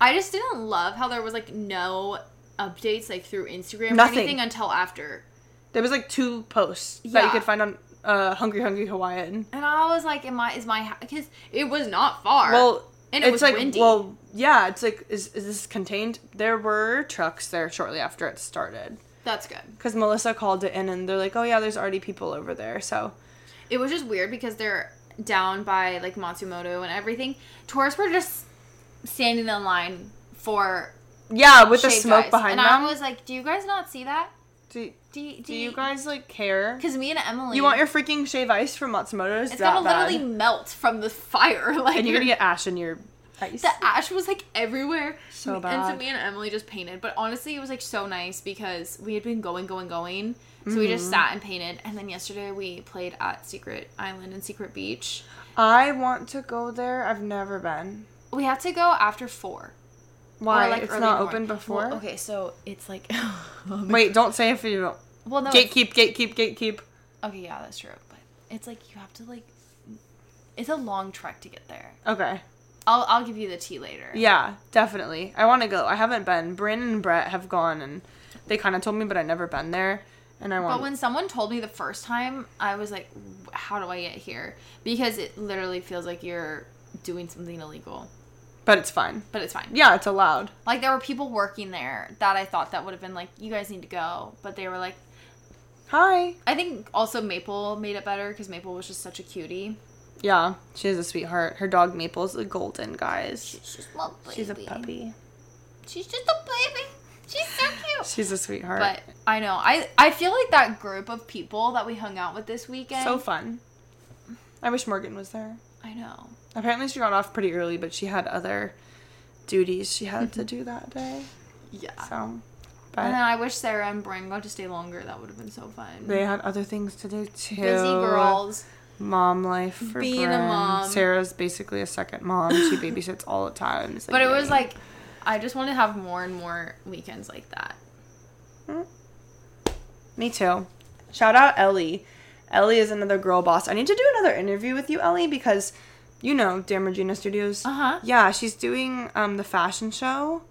Speaker 2: I just didn't love how there was like no updates like through Instagram
Speaker 1: Nothing.
Speaker 2: or anything until after.
Speaker 1: There was like two posts that you could find on uh, Hungry Hungry Hawaiian.
Speaker 2: And I was like, "Am I? Is my because it was not far."
Speaker 1: Well,
Speaker 2: And it
Speaker 1: it's
Speaker 2: was
Speaker 1: like
Speaker 2: windy.
Speaker 1: well, yeah. It's like is is this contained? There were trucks there shortly after it started
Speaker 2: that's good.
Speaker 1: because Melissa called it in and they're like, "Oh yeah, there's already people over there." So
Speaker 2: It was just weird because they're down by like Matsumoto and everything. Tourists were just standing in line for
Speaker 1: yeah, with the smoke
Speaker 2: ice.
Speaker 1: behind
Speaker 2: and
Speaker 1: them.
Speaker 2: I was like, "Do you guys not see that?
Speaker 1: do,
Speaker 2: Do you, do,
Speaker 1: do you guys like care?
Speaker 2: Because me and Emily,
Speaker 1: You want your freaking shave ice from Matsumoto's?
Speaker 2: it's
Speaker 1: that
Speaker 2: gonna
Speaker 1: bad.
Speaker 2: literally melt from the fire. Like
Speaker 1: and you're gonna get ash in your Ice.
Speaker 2: The ash was like everywhere.
Speaker 1: So bad.
Speaker 2: And so me and Emily just painted. But honestly, it was like so nice because we had been going, going, going. So we just
Speaker 1: Mm-hmm.
Speaker 2: sat and painted. And then yesterday we played at Secret Island and Secret Beach.
Speaker 1: I want to go there. I've never been.
Speaker 2: We had to go after four. Or,
Speaker 1: Why?
Speaker 2: like,
Speaker 1: it's not open before.
Speaker 2: Well, okay, so it's like.
Speaker 1: Wait, don't say if you don't.
Speaker 2: Well, no.
Speaker 1: Gatekeep, gatekeep, gatekeep.
Speaker 2: Okay, yeah, that's true. But it's like you have to like. It's a long trek to get there.
Speaker 1: Okay.
Speaker 2: I'll I'll give you the tea later.
Speaker 1: Yeah, definitely. I want to go. I haven't been. Bryn and Brett have gone, and they kind of told me, but I've never been there, and I want.
Speaker 2: But when someone told me the first time, I was like, "How do I get here?" Because it literally feels like you're doing something illegal,
Speaker 1: but it's fine.
Speaker 2: but it's fine.
Speaker 1: Yeah, it's allowed.
Speaker 2: Like there were people working there that I thought that would have been like, "You guys need to go," but they were like,
Speaker 1: Hi.
Speaker 2: I think also Maple made it better because Maple was just such a cutie.
Speaker 1: Yeah, she is a sweetheart. Her dog Maple's a golden, guys.
Speaker 2: She's just a baby.
Speaker 1: She's a puppy.
Speaker 2: She's just a baby. She's so cute.
Speaker 1: She's a sweetheart.
Speaker 2: But I know I I feel like that group of people that we hung out with this weekend.
Speaker 1: so fun. I wish Morgan was there.
Speaker 2: I know.
Speaker 1: Apparently, she got off pretty early, but she had other duties she had to do that day.
Speaker 2: Yeah.
Speaker 1: So,
Speaker 2: and then I wish Sarah and Bryn got to stay longer. That would have been so fun.
Speaker 1: they had other things to do too.
Speaker 2: Busy girls.
Speaker 1: Mom life for
Speaker 2: Being a mom.
Speaker 1: Sarah's basically a second mom. She babysits all the time. It's
Speaker 2: But it was
Speaker 1: yay.
Speaker 2: like, I just want to have more and more weekends like that. Mm.
Speaker 1: Me too. Shout out Ellie. Ellie is another girl boss. I need to do another interview with you, Ellie, because you know Dan Regina Studios.
Speaker 2: Uh huh.
Speaker 1: Yeah, she's doing um the fashion show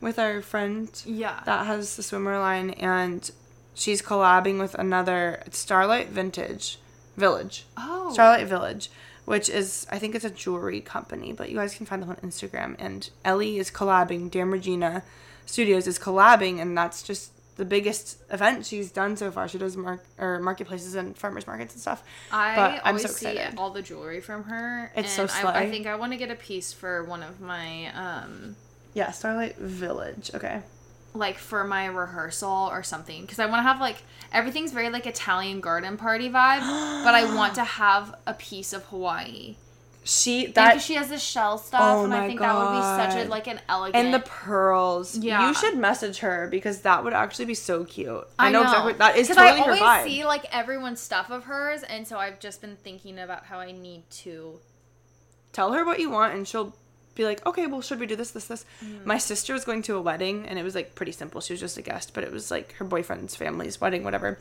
Speaker 1: with our friend
Speaker 2: Yeah.
Speaker 1: that has the swimmer line, and she's collabing with another it's Starlight Vintage Village.
Speaker 2: oh.
Speaker 1: Starlight Village, which is I think it's a jewelry company, but you guys can find them on Instagram. And Ellie is collabing. Dan Regina Studios is collabing, and that's just the biggest event she's done so far. She does mark or marketplaces and farmers markets and stuff.
Speaker 2: I always
Speaker 1: so
Speaker 2: see all the jewelry from her.
Speaker 1: It's so
Speaker 2: and I, I think I want to get a piece for one of my um
Speaker 1: Yeah, Starlight Village. Okay.
Speaker 2: like for my rehearsal or something because I want to have like everything's very like Italian garden party vibe, but I want to have a piece of Hawaii.
Speaker 1: She
Speaker 2: That, she has the shell stuff,
Speaker 1: Oh
Speaker 2: and I think that would be such a like an elegant.
Speaker 1: and the pearls.
Speaker 2: Yeah.
Speaker 1: You should message her because that would actually be so cute.
Speaker 2: I know,
Speaker 1: exactly that is totally
Speaker 2: I always
Speaker 1: her vibe.
Speaker 2: see like everyone's stuff of hers, and so I've just been thinking about how I need to.
Speaker 1: tell her what you want and she'll be like okay well should we do this this this
Speaker 2: Mm.
Speaker 1: my sister was going to a wedding and it was like pretty simple she was just a guest but it was like her boyfriend's family's wedding whatever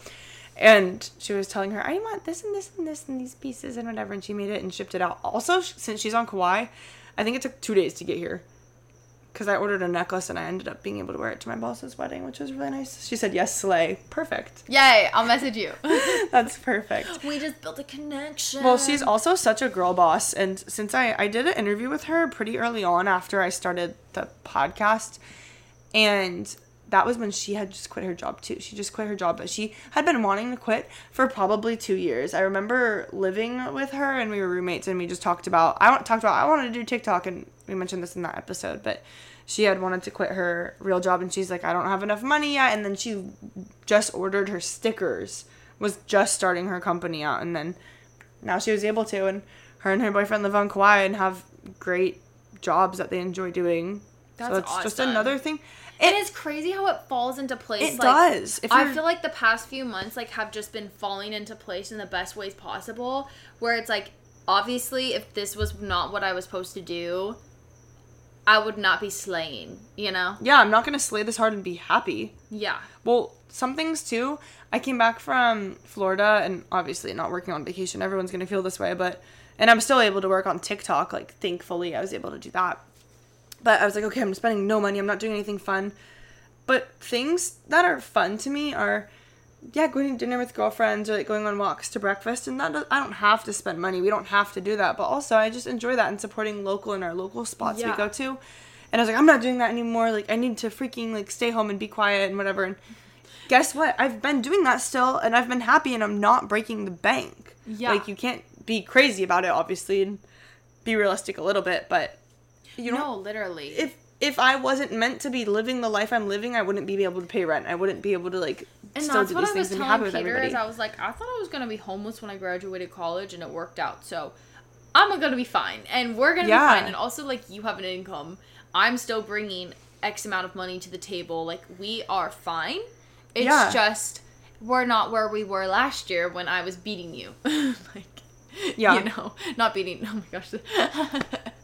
Speaker 1: and she was telling her i want this and this and this and these pieces and whatever and she made it and shipped it out also since she's on kauai i think it took two days to get here because i ordered a necklace and i ended up being able to wear it to my boss's wedding which was really nice she said yes slay perfect
Speaker 2: Yay! I'll message you.
Speaker 1: that's perfect
Speaker 2: we just built a connection.
Speaker 1: well, she's also such a girl boss, and since I I did an interview with her pretty early on after I started the podcast, and that was when she had just quit her job too. She just quit her job, but she had been wanting to quit for probably two years. I remember living with her, and we were roommates, and we just talked about I talked about I wanted to do TikTok, and we mentioned this in that episode, but she had wanted to quit her real job, and she's like, I don't have enough money yet, and then she just ordered her stickers. Was just starting her company out, and then now she was able to and her and her boyfriend live on Kauai and have great jobs that they enjoy doing.
Speaker 2: That's
Speaker 1: so it's just another thing.
Speaker 2: It is crazy how it falls into place.
Speaker 1: It
Speaker 2: like,
Speaker 1: does. If
Speaker 2: I feel like the past few months like have just been falling into place in the best ways possible. Where it's like, obviously, if this was not what I was supposed to do, I would not be slaying. You know?
Speaker 1: Yeah, I'm not gonna slay this hard and be happy.
Speaker 2: Yeah.
Speaker 1: Well, some things too. I came back from Florida and obviously not working on vacation. Everyone's gonna feel this way, but and I'm still able to work on TikTok. Like thankfully, I was able to do that. But I was like, okay, I'm spending no money. I'm not doing anything fun. But things that are fun to me are, yeah, going to dinner with girlfriends or like going on walks to breakfast. And that does, I don't have to spend money. We don't have to do that. But also, I just enjoy that and supporting local in our local spots
Speaker 2: Yeah.
Speaker 1: we go to. And I was like, I'm not doing that anymore. Like, I need to freaking like stay home and be quiet and whatever. And guess what? I've been doing that still, and I've been happy, and I'm not breaking the bank.
Speaker 2: Yeah.
Speaker 1: Like you can't be crazy about it, obviously, and be realistic a little bit. But you know,
Speaker 2: no, literally.
Speaker 1: if if I wasn't meant to be living the life I'm living, I wouldn't be able to pay rent. I wouldn't be able to like
Speaker 2: and
Speaker 1: still
Speaker 2: that's
Speaker 1: do
Speaker 2: what
Speaker 1: these
Speaker 2: I
Speaker 1: things
Speaker 2: was
Speaker 1: and
Speaker 2: telling Peter
Speaker 1: everybody.
Speaker 2: is I was like, I thought I was gonna be homeless when I graduated college, and it worked out. So I'm gonna be fine, and we're gonna
Speaker 1: Yeah.
Speaker 2: be fine. And also, like, you have an income. I'm still bringing X amount of money to the table. Like, we are fine. It's
Speaker 1: Yeah.
Speaker 2: just we're not where we were last year when I was beating you. like,
Speaker 1: Yeah.
Speaker 2: you know, not beating. Oh my gosh.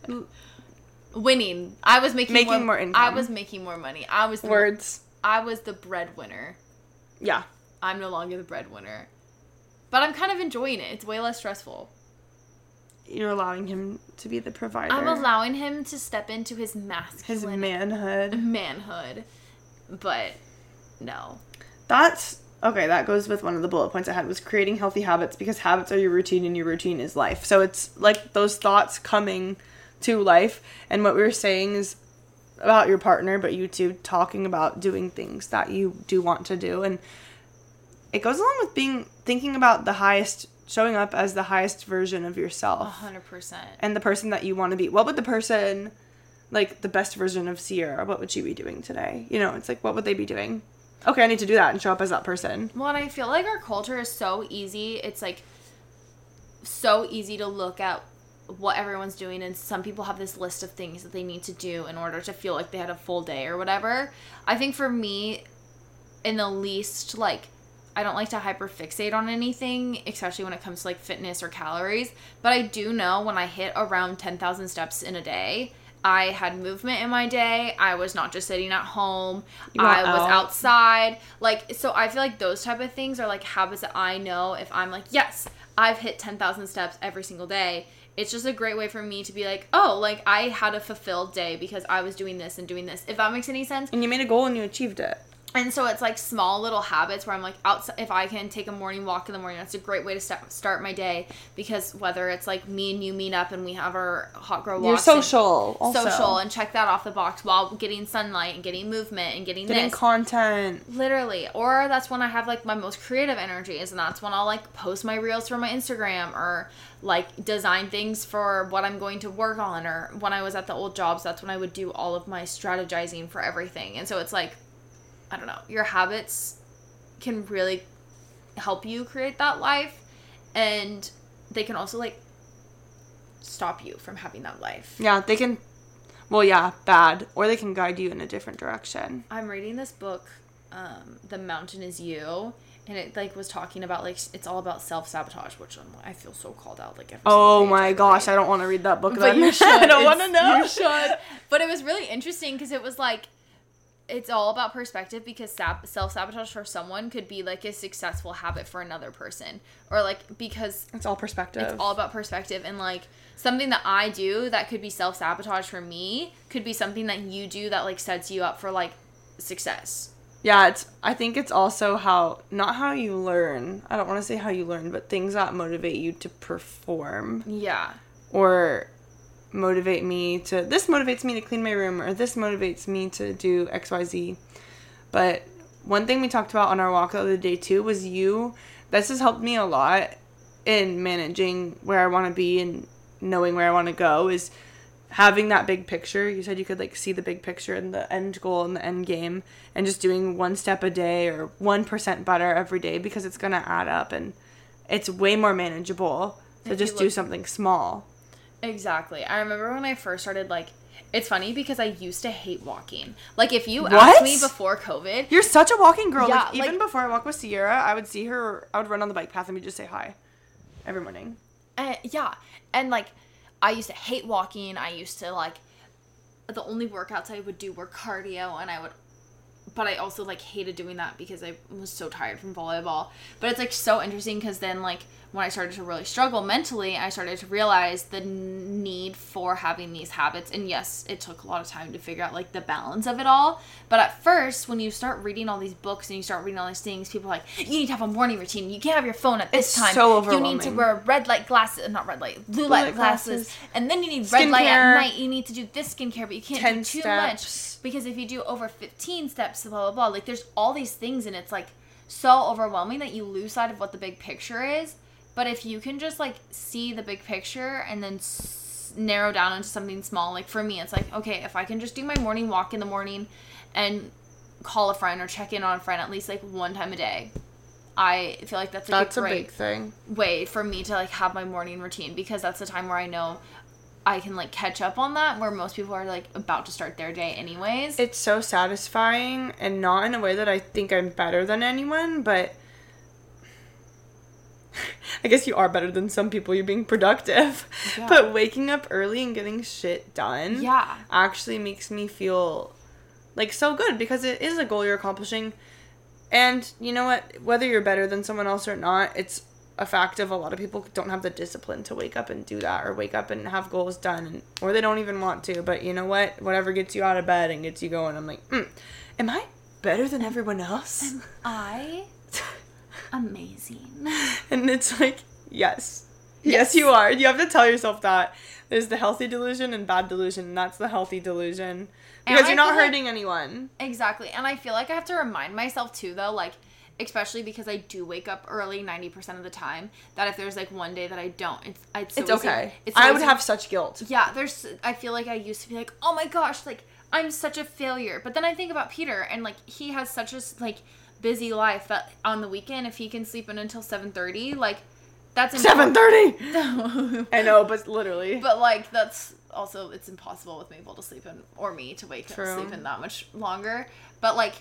Speaker 2: Winning. I was making,
Speaker 1: Making
Speaker 2: more,
Speaker 1: more
Speaker 2: I was making more money. I was the,
Speaker 1: Words.
Speaker 2: I was the breadwinner.
Speaker 1: Yeah.
Speaker 2: I'm no longer the breadwinner. But I'm kind of enjoying it. It's way less stressful.
Speaker 1: You're allowing him to be the provider.
Speaker 2: I'm allowing him to step into his masculine.
Speaker 1: his manhood.
Speaker 2: manhood. But no.
Speaker 1: That's okay. That goes with one of the bullet points I had was creating healthy habits because habits are your routine and your routine is life. So it's like those thoughts coming to life. And what we were saying is about your partner, but you two talking about doing things that you do want to do. And it goes along with being thinking about the highest, showing up as the highest version of yourself.
Speaker 2: 100%.
Speaker 1: and the person that you want to be. What would the person, like the best version of Sierra, what would she be doing today? You know, it's like, what would they be doing? Okay, I need to do that and show up as that person.
Speaker 2: Well, and I feel like our culture is so easy. It's like so easy to look at what everyone's doing and some people have this list of things that they need to do in order to feel like they had a full day or whatever. I think for me in the least like I don't like to hyperfixate on anything, especially when it comes to like fitness or calories, but I do know when I hit around 10,000 steps in a day, I had movement in my day. I was not just sitting at home. I was
Speaker 1: out.
Speaker 2: outside. Like so I feel like those type of things are like habits that I know if I'm like, yes, I've hit 10,000 steps every single day. It's just a great way for me to be like, oh, like I had a fulfilled day because I was doing this and doing this. If that makes any sense.
Speaker 1: And you made a goal and you achieved it.
Speaker 2: And so it's like small little habits where I'm like outside. If I can take a morning walk in the morning, that's a great way to start start my day. Because whether it's like me and you meet up and we have our hot girl
Speaker 1: You're
Speaker 2: walks, and-
Speaker 1: social. Also.
Speaker 2: social, and check that off the box while getting sunlight and getting movement and getting,
Speaker 1: getting
Speaker 2: this.
Speaker 1: content.
Speaker 2: Literally. Or that's when I have like my most creative energies and that's when I'll like post my reels for my Instagram or like design things for what I'm going to work on or when I was at the old jobs that's when I would do all of my strategizing for everything. And so it's like I don't know, your habits can really help you create that life and they can also like stop you from having that life.
Speaker 1: Yeah, they can. Well, yeah, bad, or they can guide you in a different direction.
Speaker 2: I'm reading this book, um, The Mountain Is You, and it like was talking about like it's all about self sabotage, which I'm, I feel so called out. Like every
Speaker 1: Oh my
Speaker 2: I
Speaker 1: gosh,
Speaker 2: read.
Speaker 1: I don't want to read that book.
Speaker 2: But
Speaker 1: then.
Speaker 2: you should.
Speaker 1: I don't want to know.
Speaker 2: You should. But it was really interesting because it was like it's all about perspective because self sabotage for someone could be like a successful habit for another person, or like because
Speaker 1: It's all perspective.
Speaker 2: it's all about perspective and like something that I do that could be self sabotage for me could be something that you do that like sets you up for like success.
Speaker 1: Yeah, it's. I think it's also how not how you learn. I don't want to say how you learn, but things that motivate you to perform
Speaker 2: Yeah.
Speaker 1: or motivate me to. This motivates me to clean my room, or this motivates me to do X, Y, Z. But one thing we talked about on our walk the other day too was you. This has helped me a lot in managing where I want to be and knowing where I want to go. Is having that big picture. You said you could like see the big picture and the end goal and the end game and just doing one step a day or 1% better every day because it's going to add up and it's way more manageable to
Speaker 2: If
Speaker 1: just do something small.
Speaker 2: Exactly. I remember when I first started like it's funny because I used to hate walking. Like if you
Speaker 1: What?
Speaker 2: asked me before COVID,
Speaker 1: You're such a walking girl.
Speaker 2: Yeah,
Speaker 1: like even
Speaker 2: like-
Speaker 1: before I walk with Sierra, I would see her I would run on the bike path and we just say hi every morning.
Speaker 2: Uh, yeah, and like I used to hate walking. I used to like the only workouts I would do were cardio, and I would, but I also like hated doing that because I was so tired from volleyball. But it's like so interesting because then like when I started to really struggle mentally, I started to realize the need for having these habits. And yes, it took a lot of time to figure out like the balance of it all. But at first, when you start reading all these books and you start reading all these things, people are like, you need to have a morning routine. You can't have your phone at this
Speaker 1: It's
Speaker 2: time.
Speaker 1: so overwhelming.
Speaker 2: You need to wear red light glasses, not red light, blue, light,
Speaker 1: light
Speaker 2: glasses.
Speaker 1: glasses.
Speaker 2: and then you need red light at night. You need to do this skincare, but you can't
Speaker 1: 10
Speaker 2: do too
Speaker 1: steps.
Speaker 2: much because if you do over fifteen steps, blah blah blah. Like there's all these things, and it's like so overwhelming that you lose sight of what the big picture is. But if you can just like see the big picture and then s- narrow down into something small, like for me, it's like okay, if I can just do my morning walk in the morning and call a friend or check in on a friend at least like one time a day I feel like that's like
Speaker 1: That's
Speaker 2: a
Speaker 1: a
Speaker 2: great
Speaker 1: big thing.
Speaker 2: way for me to like have my morning routine because that's the time where I know I can like catch up on that where most people are like about to start their day anyways.
Speaker 1: It's so satisfying and not in a way that I think I'm better than anyone, but I guess you are better than some people. You're being productive.
Speaker 2: Yeah.
Speaker 1: But waking up early and getting shit done
Speaker 2: yeah.
Speaker 1: actually makes me feel like so good because it is a goal you're accomplishing. And you know what? Whether you're better than someone else or not, it's a fact of a lot of people don't have the discipline to wake up and do that or wake up and have goals done and, or they don't even want to. But you know what? Whatever gets you out of bed and gets you going, I'm like, mm, am I better than everyone else?
Speaker 2: Am I amazing.
Speaker 1: and it's like, yes.
Speaker 2: Yes.
Speaker 1: Yes, you are. You have to tell yourself that. There's the healthy delusion and bad delusion, and that's the healthy delusion. Because you're not
Speaker 2: feel like-
Speaker 1: hurting anyone.
Speaker 2: Exactly. And I feel like I have to remind myself too though, like especially because I do wake up early 90% of the time, that if there's like one day that I don't, it's it's,
Speaker 1: It's okay.
Speaker 2: It's
Speaker 1: I would have such guilt.
Speaker 2: Yeah, there's I feel like I used to be like, "Oh my gosh, like I'm such a failure." But then I think about Peter and like he has such a like busy life that on the weekend if he can sleep in until 7:30, like that's
Speaker 1: Seven thirty.
Speaker 2: thirty.
Speaker 1: I know, but literally.
Speaker 2: But like that's also it's impossible with Maple to sleep in or me to wake
Speaker 1: True.
Speaker 2: up sleep in that much longer. But like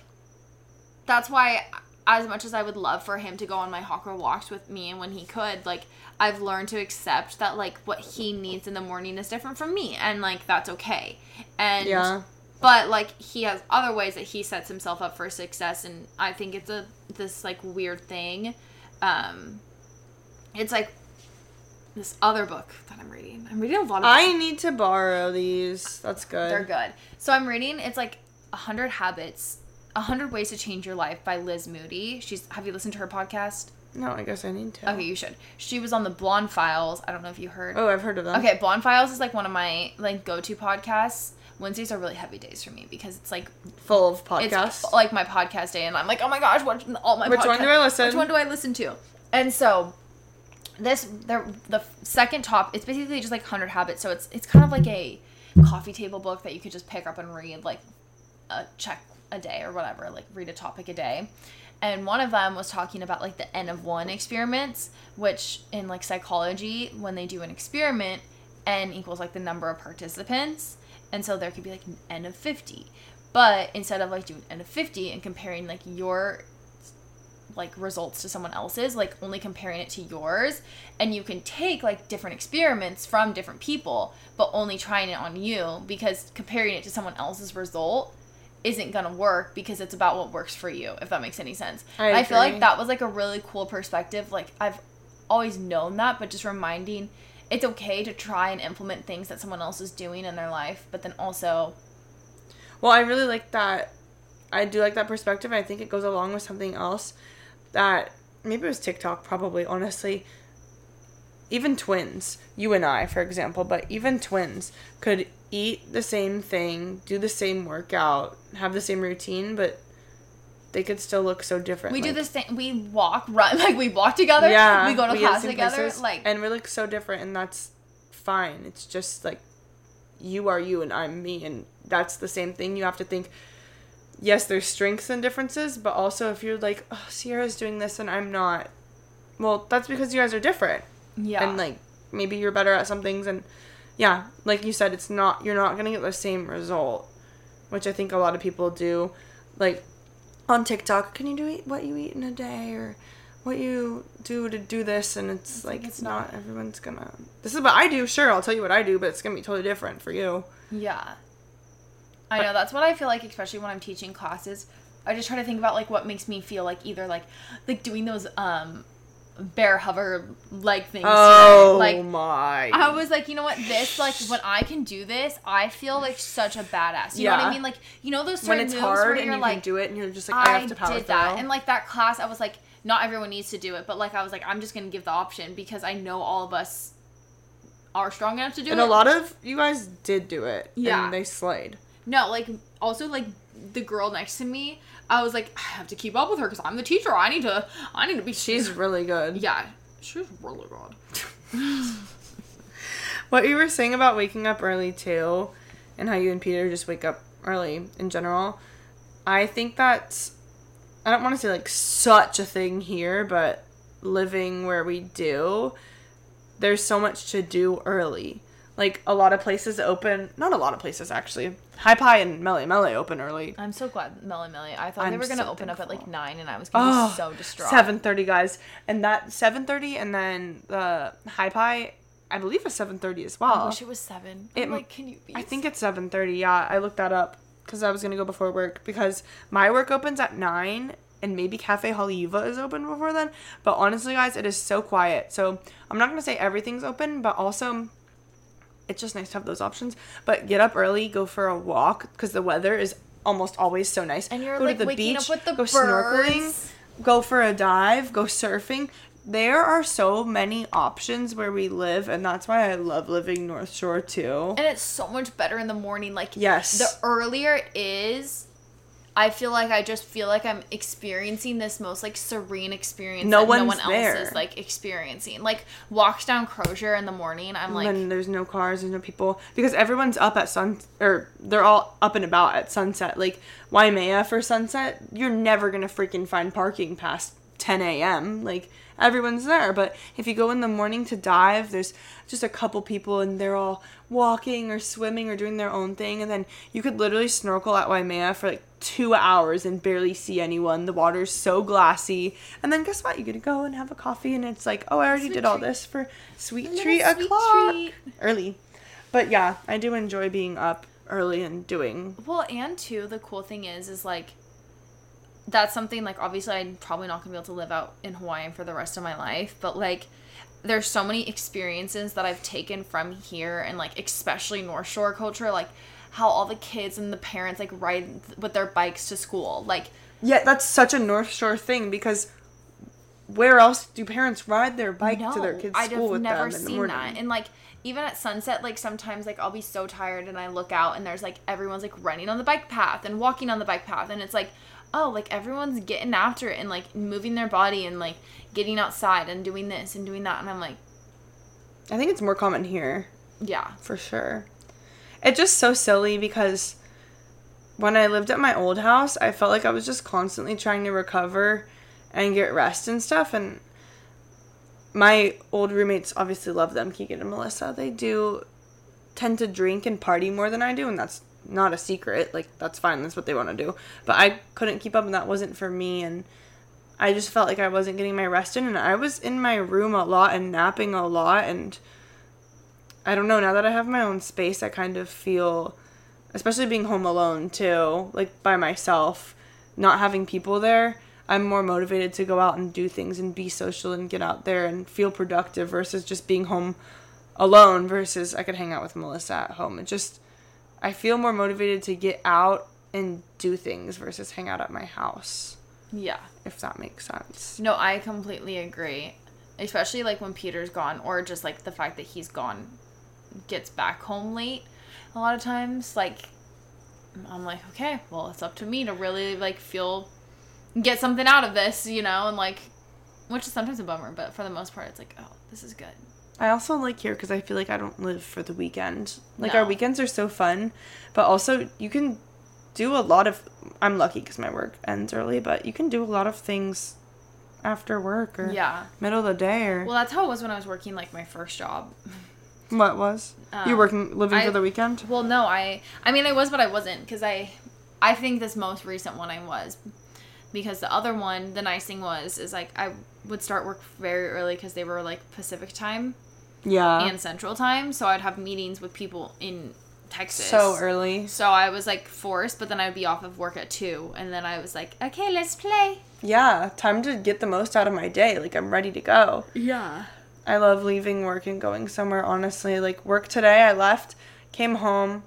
Speaker 2: that's why as much as I would love for him to go on my hawker walks with me and when he could, like I've learned to accept that like what he needs in the morning is different from me and like that's okay. And
Speaker 1: yeah.
Speaker 2: but like he has other ways that he sets himself up for success and I think it's a this like weird thing. Um it's like this other book that I'm reading. I'm reading a lot of
Speaker 1: I need to borrow these. That's good.
Speaker 2: they're good. So I'm reading. It's like a hundred habits, a hundred ways to change your life by Liz Moody. She's. Have you listened to her podcast?
Speaker 1: No, I guess I need to.
Speaker 2: Okay, you should. She was on the Blonde Files. I don't know if you heard.
Speaker 1: Oh, I've heard of them.
Speaker 2: Okay, Blonde Files is like one of my like go to podcasts. Wednesdays are really heavy days for me because it's like
Speaker 1: Full of
Speaker 2: it's
Speaker 1: podcasts.
Speaker 2: like my podcast day, and I'm like, oh my gosh, what all my
Speaker 1: Which one do I listen?
Speaker 2: Which one do I listen to? And so this the the second top it's basically just like 100 habits so it's it's kind of like a coffee table book that you could just pick up and read like a check a day or whatever like read a topic a day. And one of them was talking about like the n of one experiments which in like psychology when they do an experiment n equals like the number of participants and so there could be like an n of 50 but instead of like doing n of 50 and comparing like your like results to someone else's like only comparing it to yours and you can take like different experiments from different people but only trying it on you because comparing it to someone else's result isn't gonna work because it's about what works for you if that makes any sense
Speaker 1: I
Speaker 2: feel like that was like a really cool perspective like i've always known that but just reminding it's okay to try and implement things that someone else is doing in their life but then also
Speaker 1: Well, I really like that. I do like that perspective. I think it goes along with something else that maybe it was TikTok, probably, honestly. Even twins, you and I, for example, but even twins could eat the same thing, do the same workout, have the same routine, but they could still look so different.
Speaker 2: we do the same. we walk run like we walk together
Speaker 1: Yeah,
Speaker 2: we go to
Speaker 1: we
Speaker 2: class together
Speaker 1: places,
Speaker 2: like
Speaker 1: and we look so different, and that's fine. It's just like you are you and I'm me, and that's the same thing. You have to think. Yes, there's strengths and differences, but also if you're like, oh, Sierra's doing this and I'm not, well, that's because you guys are different,
Speaker 2: yeah
Speaker 1: and like maybe you're better at some things, and yeah, like you said, it's not you're not gonna get the same result, which I think a lot of people do, like on TikTok. Can you do eat what you eat in a day or what you do to do this? And it's, like, it's not,
Speaker 2: not-
Speaker 1: everyone's gonna. This is what I do. Sure, I'll tell you what I do, but it's gonna be totally different for you.
Speaker 2: Yeah. I know that's what I feel like especially when I'm teaching classes. I just try to think about like what makes me feel like either like like doing those um bear hover leg things.
Speaker 1: Oh.
Speaker 2: Like
Speaker 1: my!
Speaker 2: I was like, you know what, this like when I can do this, I feel like such a badass. You know what
Speaker 1: Yeah.
Speaker 2: I mean? Like you know those
Speaker 1: when
Speaker 2: certain
Speaker 1: it's
Speaker 2: moves
Speaker 1: hard
Speaker 2: where
Speaker 1: and
Speaker 2: you're
Speaker 1: you
Speaker 2: like,
Speaker 1: can do it, and you're just like, I,
Speaker 2: I,
Speaker 1: have to power
Speaker 2: did that,
Speaker 1: through.
Speaker 2: and like that class, I was like, not everyone needs to do it, but like I was like, I'm just gonna give the option because I know all of us are strong enough to do
Speaker 1: and
Speaker 2: it.
Speaker 1: And a lot of you guys did do it.
Speaker 2: Yeah.
Speaker 1: and they slayed.
Speaker 2: No, like also like the girl next to me, I was like, I have to keep up with her because I'm the teacher. I need to, I need to be.
Speaker 1: She's really good.
Speaker 2: yeah, she's really good.
Speaker 1: What you were saying about waking up early too, and how you and Peter just wake up early in general, I think that's I don't want to say like such a thing here, but living where we do, there's so much to do early. Like a lot of places open, not a lot of places actually. High Pie and Mele Mele open early.
Speaker 2: I'm so glad Mele Mele. I thought they
Speaker 1: I'm
Speaker 2: were gonna
Speaker 1: so
Speaker 2: open up at like nine, and I was gonna
Speaker 1: Oh,
Speaker 2: be ah, so distraught.
Speaker 1: Seven thirty, guys, and that seven thirty, and then the High Pie, I believe is seven thirty as well.
Speaker 2: I wish it was seven.
Speaker 1: It-
Speaker 2: I'm like, can you be?
Speaker 1: I think it's seven thirty. Yeah, I looked that up because I was gonna go before work because my work opens at nine and maybe Cafe Haleiwa is open before then. But honestly, guys, it is so quiet. So I'm not gonna say everything's open, but also it's just nice to have those options. But get up early, go for a walk because the weather is almost always so nice.
Speaker 2: And you're,
Speaker 1: go
Speaker 2: like,
Speaker 1: to the
Speaker 2: waking
Speaker 1: beach,
Speaker 2: up with the
Speaker 1: go snorkeling, go for a dive, go surfing. There are so many options where we live, and that's why I love living North Shore too.
Speaker 2: and it's so much better in the morning. Like
Speaker 1: Yes.
Speaker 2: the earlier it is, I feel like I just feel like I'm experiencing this most like serene experience
Speaker 1: No
Speaker 2: that no one else is like experiencing. Like walks down Crozier in the morning, I'm like,
Speaker 1: and there's no cars, there's no people because everyone's up at sun or they're all up and about at sunset. Like Waimea for sunset, you're never gonna freaking find parking past 10 a.m. Like everyone's there, but if you go in the morning to dive, there's just a couple people and they're all walking or swimming or doing their own thing, and then you could literally snorkel at Waimea for like two hours and barely see anyone. The water's so glassy, and then guess what? You get to go and have a coffee, and it's like, oh, I already
Speaker 2: Sweet
Speaker 1: did all this for sweet treat
Speaker 2: sweet
Speaker 1: o'clock
Speaker 2: treat.
Speaker 1: early. But yeah, I do enjoy being up early and doing.
Speaker 2: Well, and too, the cool thing is, is like, that's something like obviously I'm probably not gonna be able to live out in Hawaii for the rest of my life, but like, there's so many experiences that I've taken from here and like especially North Shore culture, like how all the kids and the parents like ride with their bikes to school, like
Speaker 1: Yeah, that's such a North Shore thing because where else do parents ride their bike to their kids'
Speaker 2: I'd
Speaker 1: school with
Speaker 2: never
Speaker 1: them in the
Speaker 2: seen
Speaker 1: morning?
Speaker 2: that. And like even at sunset, like sometimes like I'll be so tired and I look out and there's like everyone's like running on the bike path and walking on the bike path and it's like oh like everyone's getting after it and like moving their body and like getting outside and doing this and doing that and I'm like
Speaker 1: I think it's more common here.
Speaker 2: yeah
Speaker 1: for sure. It's just so silly because when I lived at my old house, I felt like I was just constantly trying to recover and get rest and stuff. And my old roommates obviously love them, Keegan and Melissa. They do tend to drink and party more than I do, and that's not a secret. Like, that's fine, that's what they want to do. But I couldn't keep up, and that wasn't for me. And I just felt like I wasn't getting my rest in, and I was in my room a lot and napping a lot, and I don't know. Now that I have my own space, I kind of feel, especially being home alone too, like by myself, not having people there. I'm more motivated to go out and do things and be social and get out there and feel productive versus just being home alone versus I could hang out with Melissa at home. It just I feel more motivated to get out and do things versus hang out at my house,
Speaker 2: yeah.
Speaker 1: if that makes sense.
Speaker 2: no I completely agree. Especially like when Peter's gone or just like the fact that he's gone gets back home late a lot of times like I'm like okay well it's up to me to really like feel get something out of this you know and like which is sometimes a bummer but for the most part it's like oh this is good
Speaker 1: I also like here because I feel like I don't live for the weekend. Like
Speaker 2: No.
Speaker 1: our weekends are so fun, but also you can do a lot of. I'm lucky because my work ends early, but you can do a lot of things after work or
Speaker 2: yeah
Speaker 1: middle of the day or
Speaker 2: well that's how it was when I was working like my first job
Speaker 1: what was you
Speaker 2: Um,
Speaker 1: working living
Speaker 2: I-
Speaker 1: for the weekend?
Speaker 2: Well, no, I I mean I was, but I wasn't because I I think this most recent one I was because the other one the nice thing was is like I would start work very early because they were like Pacific time
Speaker 1: Yeah,
Speaker 2: and Central time, so I'd have meetings with people in Texas.
Speaker 1: so early.
Speaker 2: So I was like forced, but then I'd be off of work at two, and then I was like, okay, let's play.
Speaker 1: Yeah, time to get the most out of my day. Like I'm ready to go.
Speaker 2: Yeah.
Speaker 1: I love leaving work and going somewhere, honestly. Like, work today, I left, came home.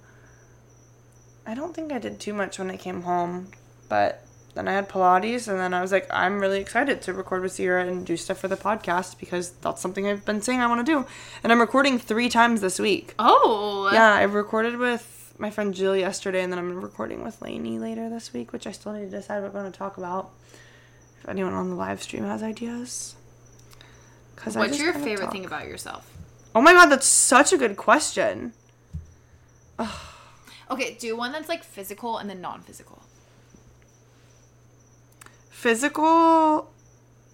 Speaker 1: I don't think I did too much when I came home, but then I had Pilates, and then I was like, I'm really excited to record with Sierra and do stuff for the podcast because that's something I've been saying I want to do. And I'm recording three times this week.
Speaker 2: Oh.
Speaker 1: Yeah, I recorded with my friend Jill yesterday, and then I'm recording with Lainey later this week, which I still need to decide what I'm going to talk about. If anyone on the live stream has ideas. Cause I
Speaker 2: What's your favorite
Speaker 1: talk.
Speaker 2: thing about yourself?
Speaker 1: Oh my god, that's such a good question.
Speaker 2: Okay, do one that's like physical and then non-physical.
Speaker 1: physical,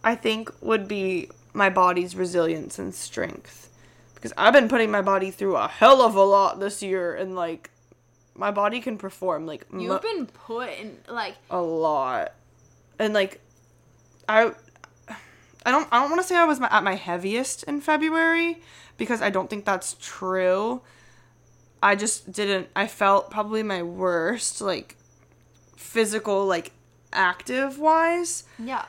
Speaker 1: I think, would be my body's resilience and strength. Because I've been putting my body through a hell of a lot this year, and like, my body can perform like
Speaker 2: You've
Speaker 1: mu-
Speaker 2: been put in like
Speaker 1: a lot, and like, I, I don't, I don't want to say I was my, at my heaviest in February because I don't think that's true. I just didn't. I felt probably my worst, like, physical, like, active wise
Speaker 2: yeah.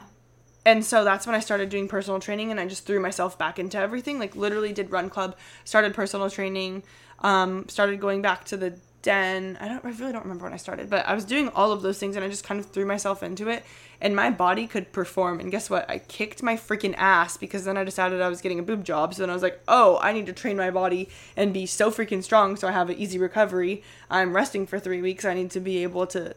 Speaker 1: and so that's when I started doing personal training and I just threw myself back into everything. Like literally did run club, started personal training, um, started going back to the den. I don't I really don't remember when I started, but I was doing all of those things and I just kind of threw myself into it and my body could perform. And guess what? I kicked my freaking ass because then I decided I was getting a boob job. So then I was like, "Oh, I need to train my body and be so freaking strong so I have an easy recovery. I'm resting for 3 weeks. I need to be able to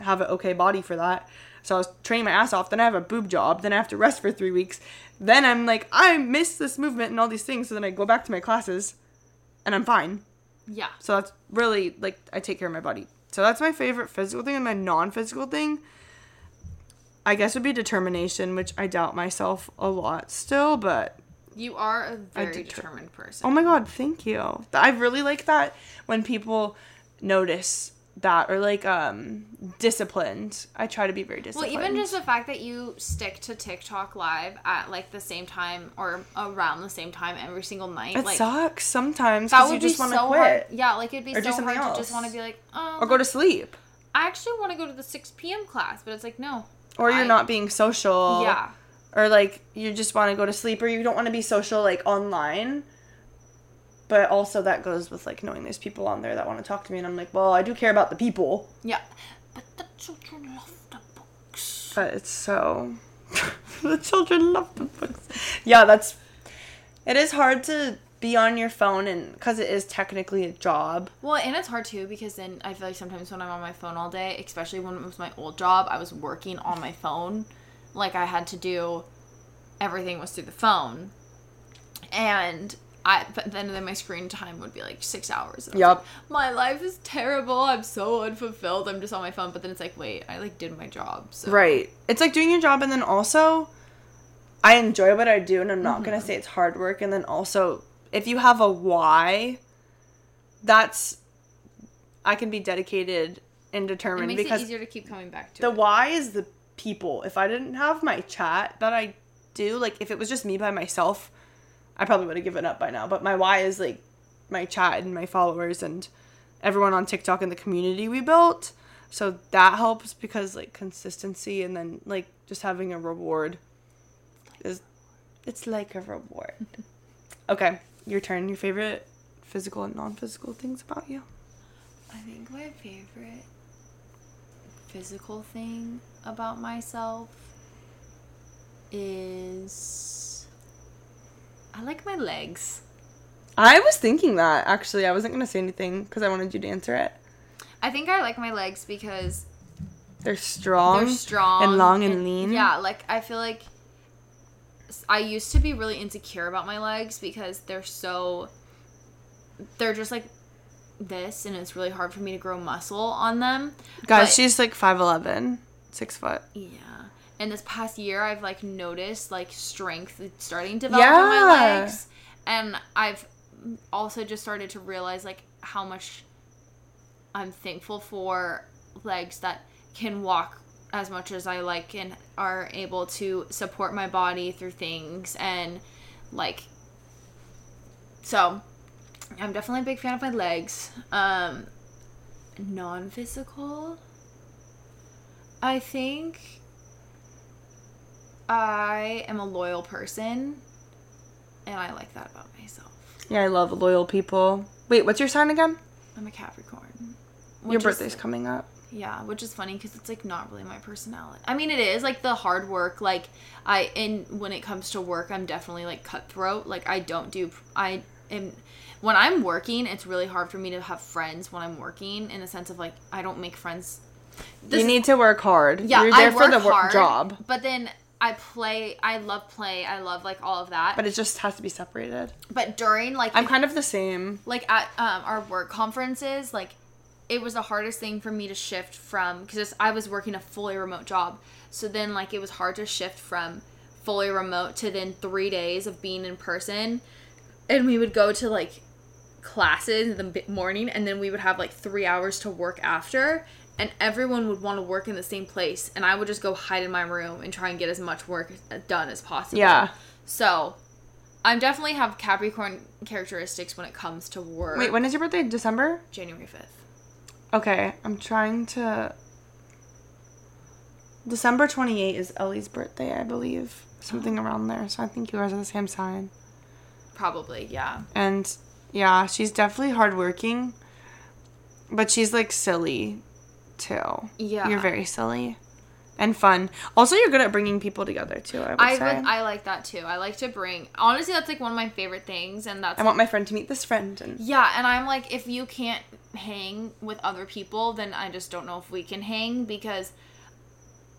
Speaker 1: have an okay body for that. So I was training my ass off. Then I have a boob job. Then I have to rest for three weeks. Then I'm like, I miss this movement and all these things. So then I go back to my classes and I'm fine.
Speaker 2: Yeah.
Speaker 1: So that's really like, I take care of my body. So that's my favorite physical thing. And my non physical thing, I guess, would be determination, which I doubt myself a lot still. But
Speaker 2: You are a very
Speaker 1: deter-
Speaker 2: determined person.
Speaker 1: oh my God, thank you. I really like that when people notice that or like um disciplined i try to be very disciplined.
Speaker 2: Well, even just the fact that you stick to TikTok live at like the same time or around the same time every single night,
Speaker 1: It
Speaker 2: like
Speaker 1: sucks sometimes because you just want
Speaker 2: so
Speaker 1: to quit
Speaker 2: hard. Yeah, like it'd be
Speaker 1: Or
Speaker 2: so
Speaker 1: something
Speaker 2: hard to just want to be like, oh,
Speaker 1: or go to sleep
Speaker 2: I actually want to go to the six p.m. class, but it's like no.
Speaker 1: or you're not being social
Speaker 2: Yeah.
Speaker 1: or like you just want to go to sleep or you don't want to be social like online but also that goes with like knowing there's people on there that want to talk to me and i'm like well i do care about the people
Speaker 2: Yeah. But the children love the books.
Speaker 1: but it's so the children love the books yeah that's it is hard to be on your phone and because it is technically a job
Speaker 2: Well, and it's hard too because then I feel like sometimes when I'm on my phone all day, especially when it was my old job, I was working on my phone. Like I had to do everything was through the phone. And I but then then my screen time would be like six hours. And I was
Speaker 1: Yup.
Speaker 2: like, my life is terrible. I'm so unfulfilled. I'm just on my phone. But then it's like, wait, I like did my job. So
Speaker 1: Right. It's like doing your job and then also I enjoy what I do and I'm not going to mm-hmm. say it's hard work and then also if you have a why that's I can be dedicated and
Speaker 2: It
Speaker 1: determined
Speaker 2: makes
Speaker 1: because
Speaker 2: it easier to keep coming back to
Speaker 1: the
Speaker 2: it.
Speaker 1: why is the people. If I didn't have my chat that I do, like if it was just me by myself, I probably would have given up by now. But my why is like my chat and my followers and everyone on TikTok and the community we built. So that helps because like consistency and then like just having a reward is it's like a reward. okay, your turn. Your favorite physical and non-physical things about you.
Speaker 2: I think my favorite physical thing about myself is I like my legs.
Speaker 1: I was thinking that actually. I wasn't gonna say anything because I wanted you to answer it.
Speaker 2: I think I like my legs because
Speaker 1: They're strong.
Speaker 2: they're strong
Speaker 1: and long and lean.
Speaker 2: Yeah, like I feel like I used to be really insecure about my legs because they're so they're just like this and it's really hard for me to grow muscle on them.
Speaker 1: Guys,
Speaker 2: But-
Speaker 1: she's like 5'11", 6 foot.
Speaker 2: Yeah. And this past year, I've like noticed like strength starting to develop in my legs, and I've also just started to realize like how much I'm thankful for legs that can walk as much as I like and are able to support my body through things and like so I'm definitely a big fan of my legs. Um non-physical I think I am a loyal person and I like that about myself.
Speaker 1: Yeah, I love loyal people. Wait, what's your sign again?
Speaker 2: I'm a Capricorn.
Speaker 1: Your
Speaker 2: which is-
Speaker 1: birthday's coming up.
Speaker 2: Yeah, which is funny because it's like not really my personality. I mean, it is like the hard work. Like I, and when it comes to work, I'm definitely like cutthroat. Like I don't do. I am when I'm working. It's really hard for me to have friends when I'm working. In the sense of like I don't make friends. This
Speaker 1: you
Speaker 2: is-
Speaker 1: need to work hard.
Speaker 2: yeah,
Speaker 1: You're there
Speaker 2: I
Speaker 1: for
Speaker 2: work
Speaker 1: the wor-
Speaker 2: hard,
Speaker 1: job.
Speaker 2: But then I play. I love play. I love like all of that.
Speaker 1: But it just has to be separated.
Speaker 2: But during like
Speaker 1: I'm kind of the same.
Speaker 2: like at um, our work conferences, like it was the hardest thing for me to shift from because I was working a fully remote job. So then like it was hard to shift from fully remote to then 3 days of being in person. And we would go to like classes in the morning and then we would have like 3 hours to work after and everyone would want to work in the same place and I would just go hide in my room and try and get as much work done as possible.
Speaker 1: Yeah.
Speaker 2: So, I definitely have Capricorn characteristics when it comes to work.
Speaker 1: Wait, when is your birthday? December?
Speaker 2: January 5th.
Speaker 1: Okay, I'm trying to. December 28 is Ellie's birthday, I believe. Something oh. around there. So I think you guys are the same sign.
Speaker 2: Probably, yeah.
Speaker 1: And yeah, she's definitely hardworking. But she's like silly too.
Speaker 2: Yeah.
Speaker 1: You're very silly. And fun. Also, you're good at bringing people together too, I would
Speaker 2: I
Speaker 1: say.
Speaker 2: would, I like that too. I like to bring. Honestly, that's like one of my favorite things, and that's
Speaker 1: I want my friend to meet this friend. And
Speaker 2: yeah. And I'm like, if you can't hang with other people, then I just don't know if we can hang because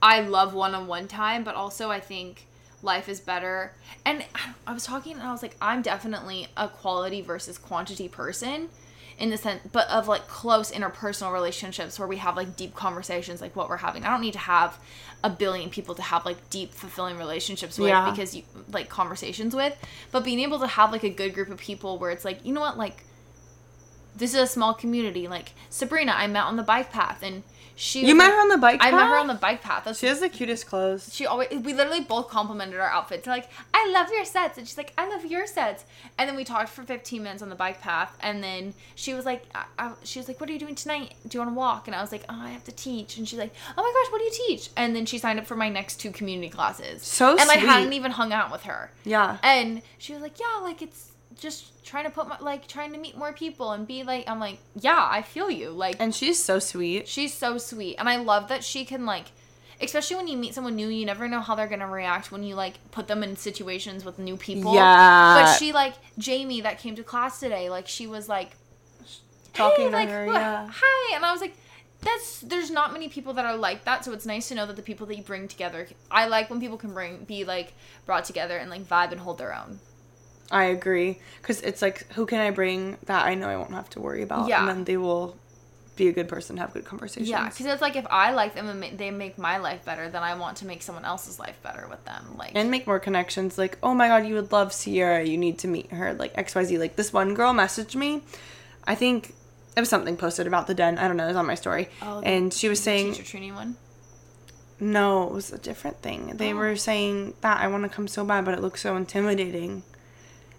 Speaker 2: I love one-on-one time, but also I think life is better. And I was talking, and I was like, I'm definitely a quality versus quantity person. In the sense, but of like close interpersonal relationships where we have like deep conversations, like what we're having. I don't need to have a billion people to have like deep, fulfilling relationships with
Speaker 1: Yeah.
Speaker 2: because you like conversations with. But being able to have like a good group of people where it's like, you know what, like this is a small community. Like Sabrina, I met on the bike path, and she.
Speaker 1: you met
Speaker 2: like-
Speaker 1: her on the bike path.
Speaker 2: I met her on the bike path. That's
Speaker 1: She has the cutest clothes.
Speaker 2: she always we literally both complimented our outfits. Like, I love your sets, and she's like, I love your sets. And then we talked for 15 minutes on the bike path, and then she was like, I, I, she was like, What are you doing tonight? Do you want to walk? And I was like, Oh, I have to teach. And she's like, Oh my gosh, what do you teach? And then she signed up for my next two community classes.
Speaker 1: So
Speaker 2: and I hadn't even hung out with her.
Speaker 1: Yeah.
Speaker 2: And she was like, Yeah, like it's just trying to put my like trying to meet more people and be like I'm like, Yeah, I feel you. Like
Speaker 1: And she's so sweet.
Speaker 2: She's so sweet. And I love that she can like especially when you meet someone new, you never know how they're gonna react when you like put them in situations with new people.
Speaker 1: Yeah.
Speaker 2: But she like Jamie that came to class today, like she was like
Speaker 1: Talking
Speaker 2: "Hey,"
Speaker 1: to
Speaker 2: like,
Speaker 1: her,
Speaker 2: "What-
Speaker 1: yeah.
Speaker 2: Hi and I was like that's there's not many people that are like that, so it's nice to know that the people that you bring together I like when people can bring be like brought together and like vibe and hold their own.
Speaker 1: I agree. Because it's like, who can I bring that I know I won't have to worry about?
Speaker 2: Yeah.
Speaker 1: And then they will be a good person, have good conversations.
Speaker 2: Yeah, because it's like if I like them and they make my life better, then I want to make someone else's life better with them. Like
Speaker 1: and make more connections. Like, oh my god, you would love Sierra. You need to meet her. Like XYZ. Like this one girl messaged me. I think it was something posted about the den. I don't know. It was on my story.
Speaker 2: Oh, the-
Speaker 1: and she was saying,
Speaker 2: teacher training one.
Speaker 1: no, it was a different thing. They
Speaker 2: Oh.
Speaker 1: were saying that I want to come so bad, but it looks so intimidating.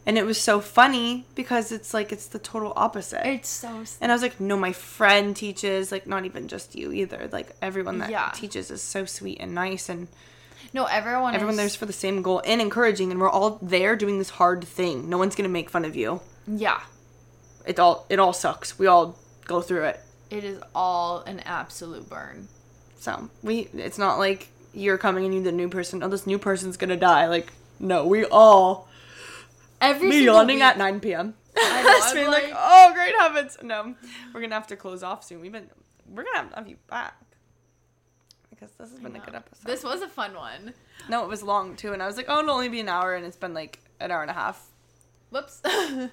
Speaker 1: And it was so funny because it's like it's the total opposite.
Speaker 2: It's so.
Speaker 1: And I was like, no, my friend teaches, like, not even just you either. Like, everyone that
Speaker 2: Yeah.
Speaker 1: teaches is so sweet and nice, and
Speaker 2: No, everyone.
Speaker 1: everyone
Speaker 2: is,
Speaker 1: there's for the same goal and encouraging, and we're all there doing this hard thing. No one's gonna make fun of you.
Speaker 2: Yeah,
Speaker 1: It all it all sucks. We all go through it.
Speaker 2: it is all an absolute burn.
Speaker 1: So we, it's not like you're coming and you're the new person. Oh, this new person's gonna die. Like, no, we all
Speaker 2: Every
Speaker 1: be
Speaker 2: single
Speaker 1: yawning
Speaker 2: week-
Speaker 1: at 9 p.m.
Speaker 2: I know,
Speaker 1: Just
Speaker 2: I'm
Speaker 1: being like,
Speaker 2: like-
Speaker 1: oh, great heavens. No, we're gonna have to close off soon. We've been, we're gonna have to have you back because this has been a good episode.
Speaker 2: This was a fun one.
Speaker 1: no, it was long too, and I was like, oh, it'll only be an hour, and it's been like an hour and a half.
Speaker 2: Whoops.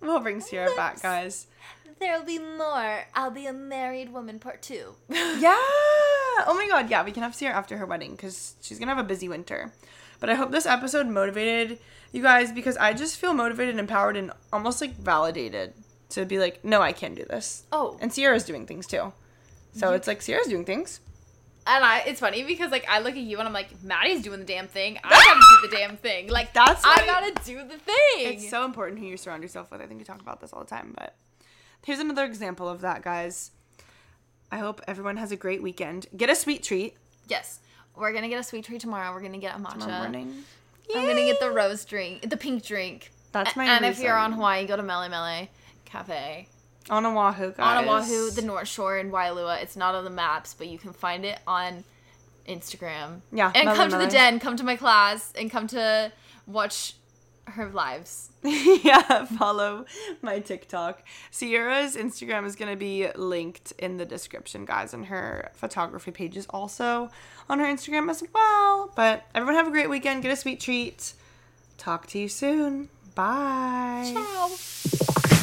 Speaker 1: We'll bring Sierra back, guys.
Speaker 2: There'll be more. I'll be a married woman, part two.
Speaker 1: Yeah. Oh my god. Yeah, we can have Sierra after her wedding because she's gonna have a busy winter. But I hope this episode motivated you guys because I just feel motivated, empowered, and almost like validated to be like, no, I can do this.
Speaker 2: Oh,
Speaker 1: And Sierra's doing things too. So it's like Sierra's doing things.
Speaker 2: And I, it's funny because like I look at you and I'm like, Madi's doing the damn thing. I gotta do the damn thing. Like
Speaker 1: That's
Speaker 2: I gotta do the thing.
Speaker 1: It's so important who you surround yourself with. I think we talk about this all the time, but here's another example of that, guys. I hope everyone has a great weekend. Get a sweet treat
Speaker 2: yes, we're gonna get a sweet treat tomorrow. We're gonna get a matcha.
Speaker 1: tomorrow morning.
Speaker 2: I'm gonna get the rose drink, the pink drink.
Speaker 1: That's my
Speaker 2: And if you're on. Hawaii, go to Mele Mele Cafe
Speaker 1: on Oahu, guys.
Speaker 2: on Oahu, the North Shore in Waialua. It's not on the maps, but you can find it on Instagram.
Speaker 1: Yeah,
Speaker 2: and
Speaker 1: Mele
Speaker 2: come to the den, come to my class, and come to watch her lives.
Speaker 1: yeah, follow my TikTok. Sierra's Instagram is going to be linked in the description, guys, and her photography page is also on her Instagram as well. But everyone have a great weekend. Get a sweet treat. Talk to you soon. Bye.
Speaker 2: Ciao.